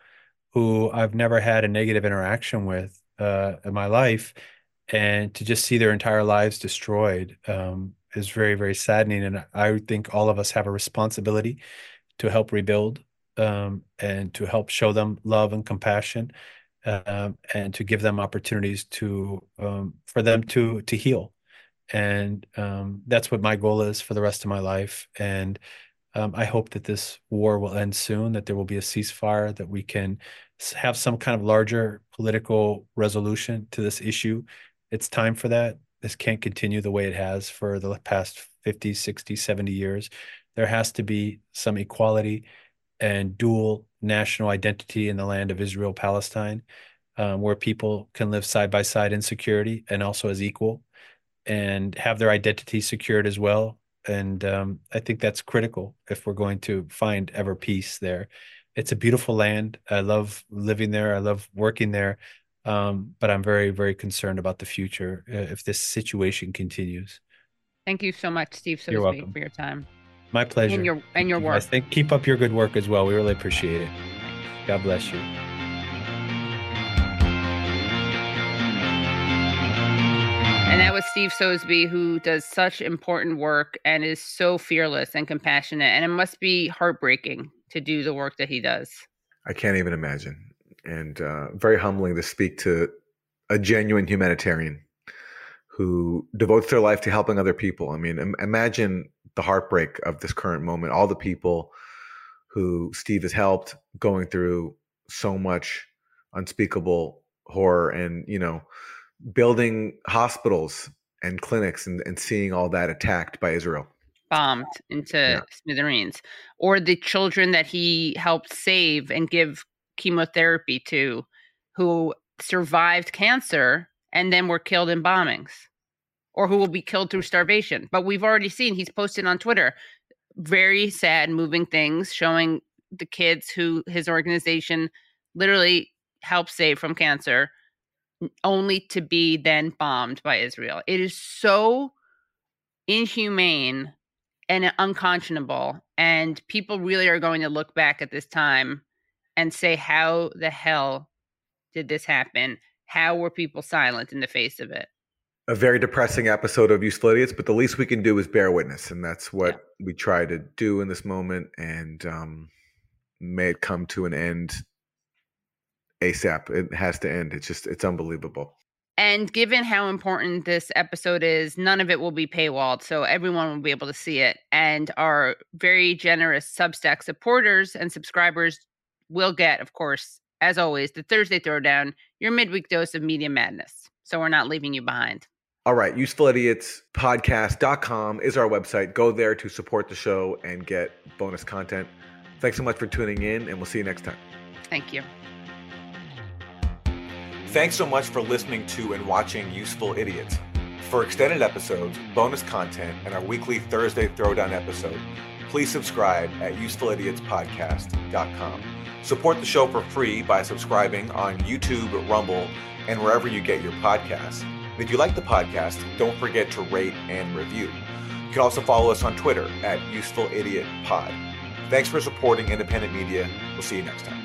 who I've never had a negative interaction with uh, in my life. And to just see their entire lives destroyed um, is very, very saddening. And I think all of us have a responsibility to help rebuild um, and to help show them love and compassion um, and to give them opportunities to um, for them to to heal and um, that's what my goal is for the rest of my life and um, i hope that this war will end soon that there will be a ceasefire that we can have some kind of larger political resolution to this issue it's time for that this can't continue the way it has for the past 50 60 70 years there has to be some equality and dual national identity in the land of Israel Palestine, um, where people can live side by side in security and also as equal and have their identity secured as well. And um, I think that's critical if we're going to find ever peace there. It's a beautiful land. I love living there. I love working there. Um, but I'm very, very concerned about the future uh, if this situation continues. Thank you so much, Steve You're Sosebee, welcome. for your time My pleasure. and your and your I work. think keep up your good work as well. We really appreciate it. God bless you. And that was Steve Sosebee, who does such important work and is so fearless and compassionate. And it must be heartbreaking to do the work that he does. I can't even imagine. And uh, very humbling to speak to a genuine humanitarian who devotes their life to helping other people. I mean, Im- imagine the heartbreak of this current moment, all the people who Steve has helped going through so much unspeakable horror and, you know, building hospitals and clinics and, and seeing all that attacked by Israel. Bombed into smithereens, or the children that he helped save and give chemotherapy to who survived cancer and then were killed in bombings, or who will be killed through starvation. But we've already seen he's posted on Twitter very sad, moving things showing the kids who his organization literally helped save from cancer only to be then bombed by Israel. It is so inhumane and unconscionable. And people really are going to look back at this time and say, how the hell did this happen? How were people silent in the face of it? a very depressing episode of Useful Idiots, but the least we can do is bear witness, and that's what we try to do in this moment. And um, may it come to an end ASAP. It has to end. It's just it's unbelievable. And given how important this episode is, none of it will be paywalled. So everyone will be able to see it. And our very generous Substack supporters and subscribers will get, of course, as always, the Thursday Throwdown, your midweek dose of media madness. So we're not leaving you behind. All right, useful idiots usefulidiots.podcast.com is our website. Go there to support the show and get bonus content. Thanks so much for tuning in, and we'll see you next time. Thank you. Thanks so much for listening to and watching Useful Idiots. For extended episodes, bonus content, and our weekly Thursday Throwdown episode, please subscribe at usefulidiots.podcast.com. Support the show for free by subscribing on YouTube, Rumble, and wherever you get your podcasts. If you like the podcast, don't forget to rate and review. You can also follow us on Twitter at Useful Idiot Pod. Thanks for supporting independent media. We'll see you next time.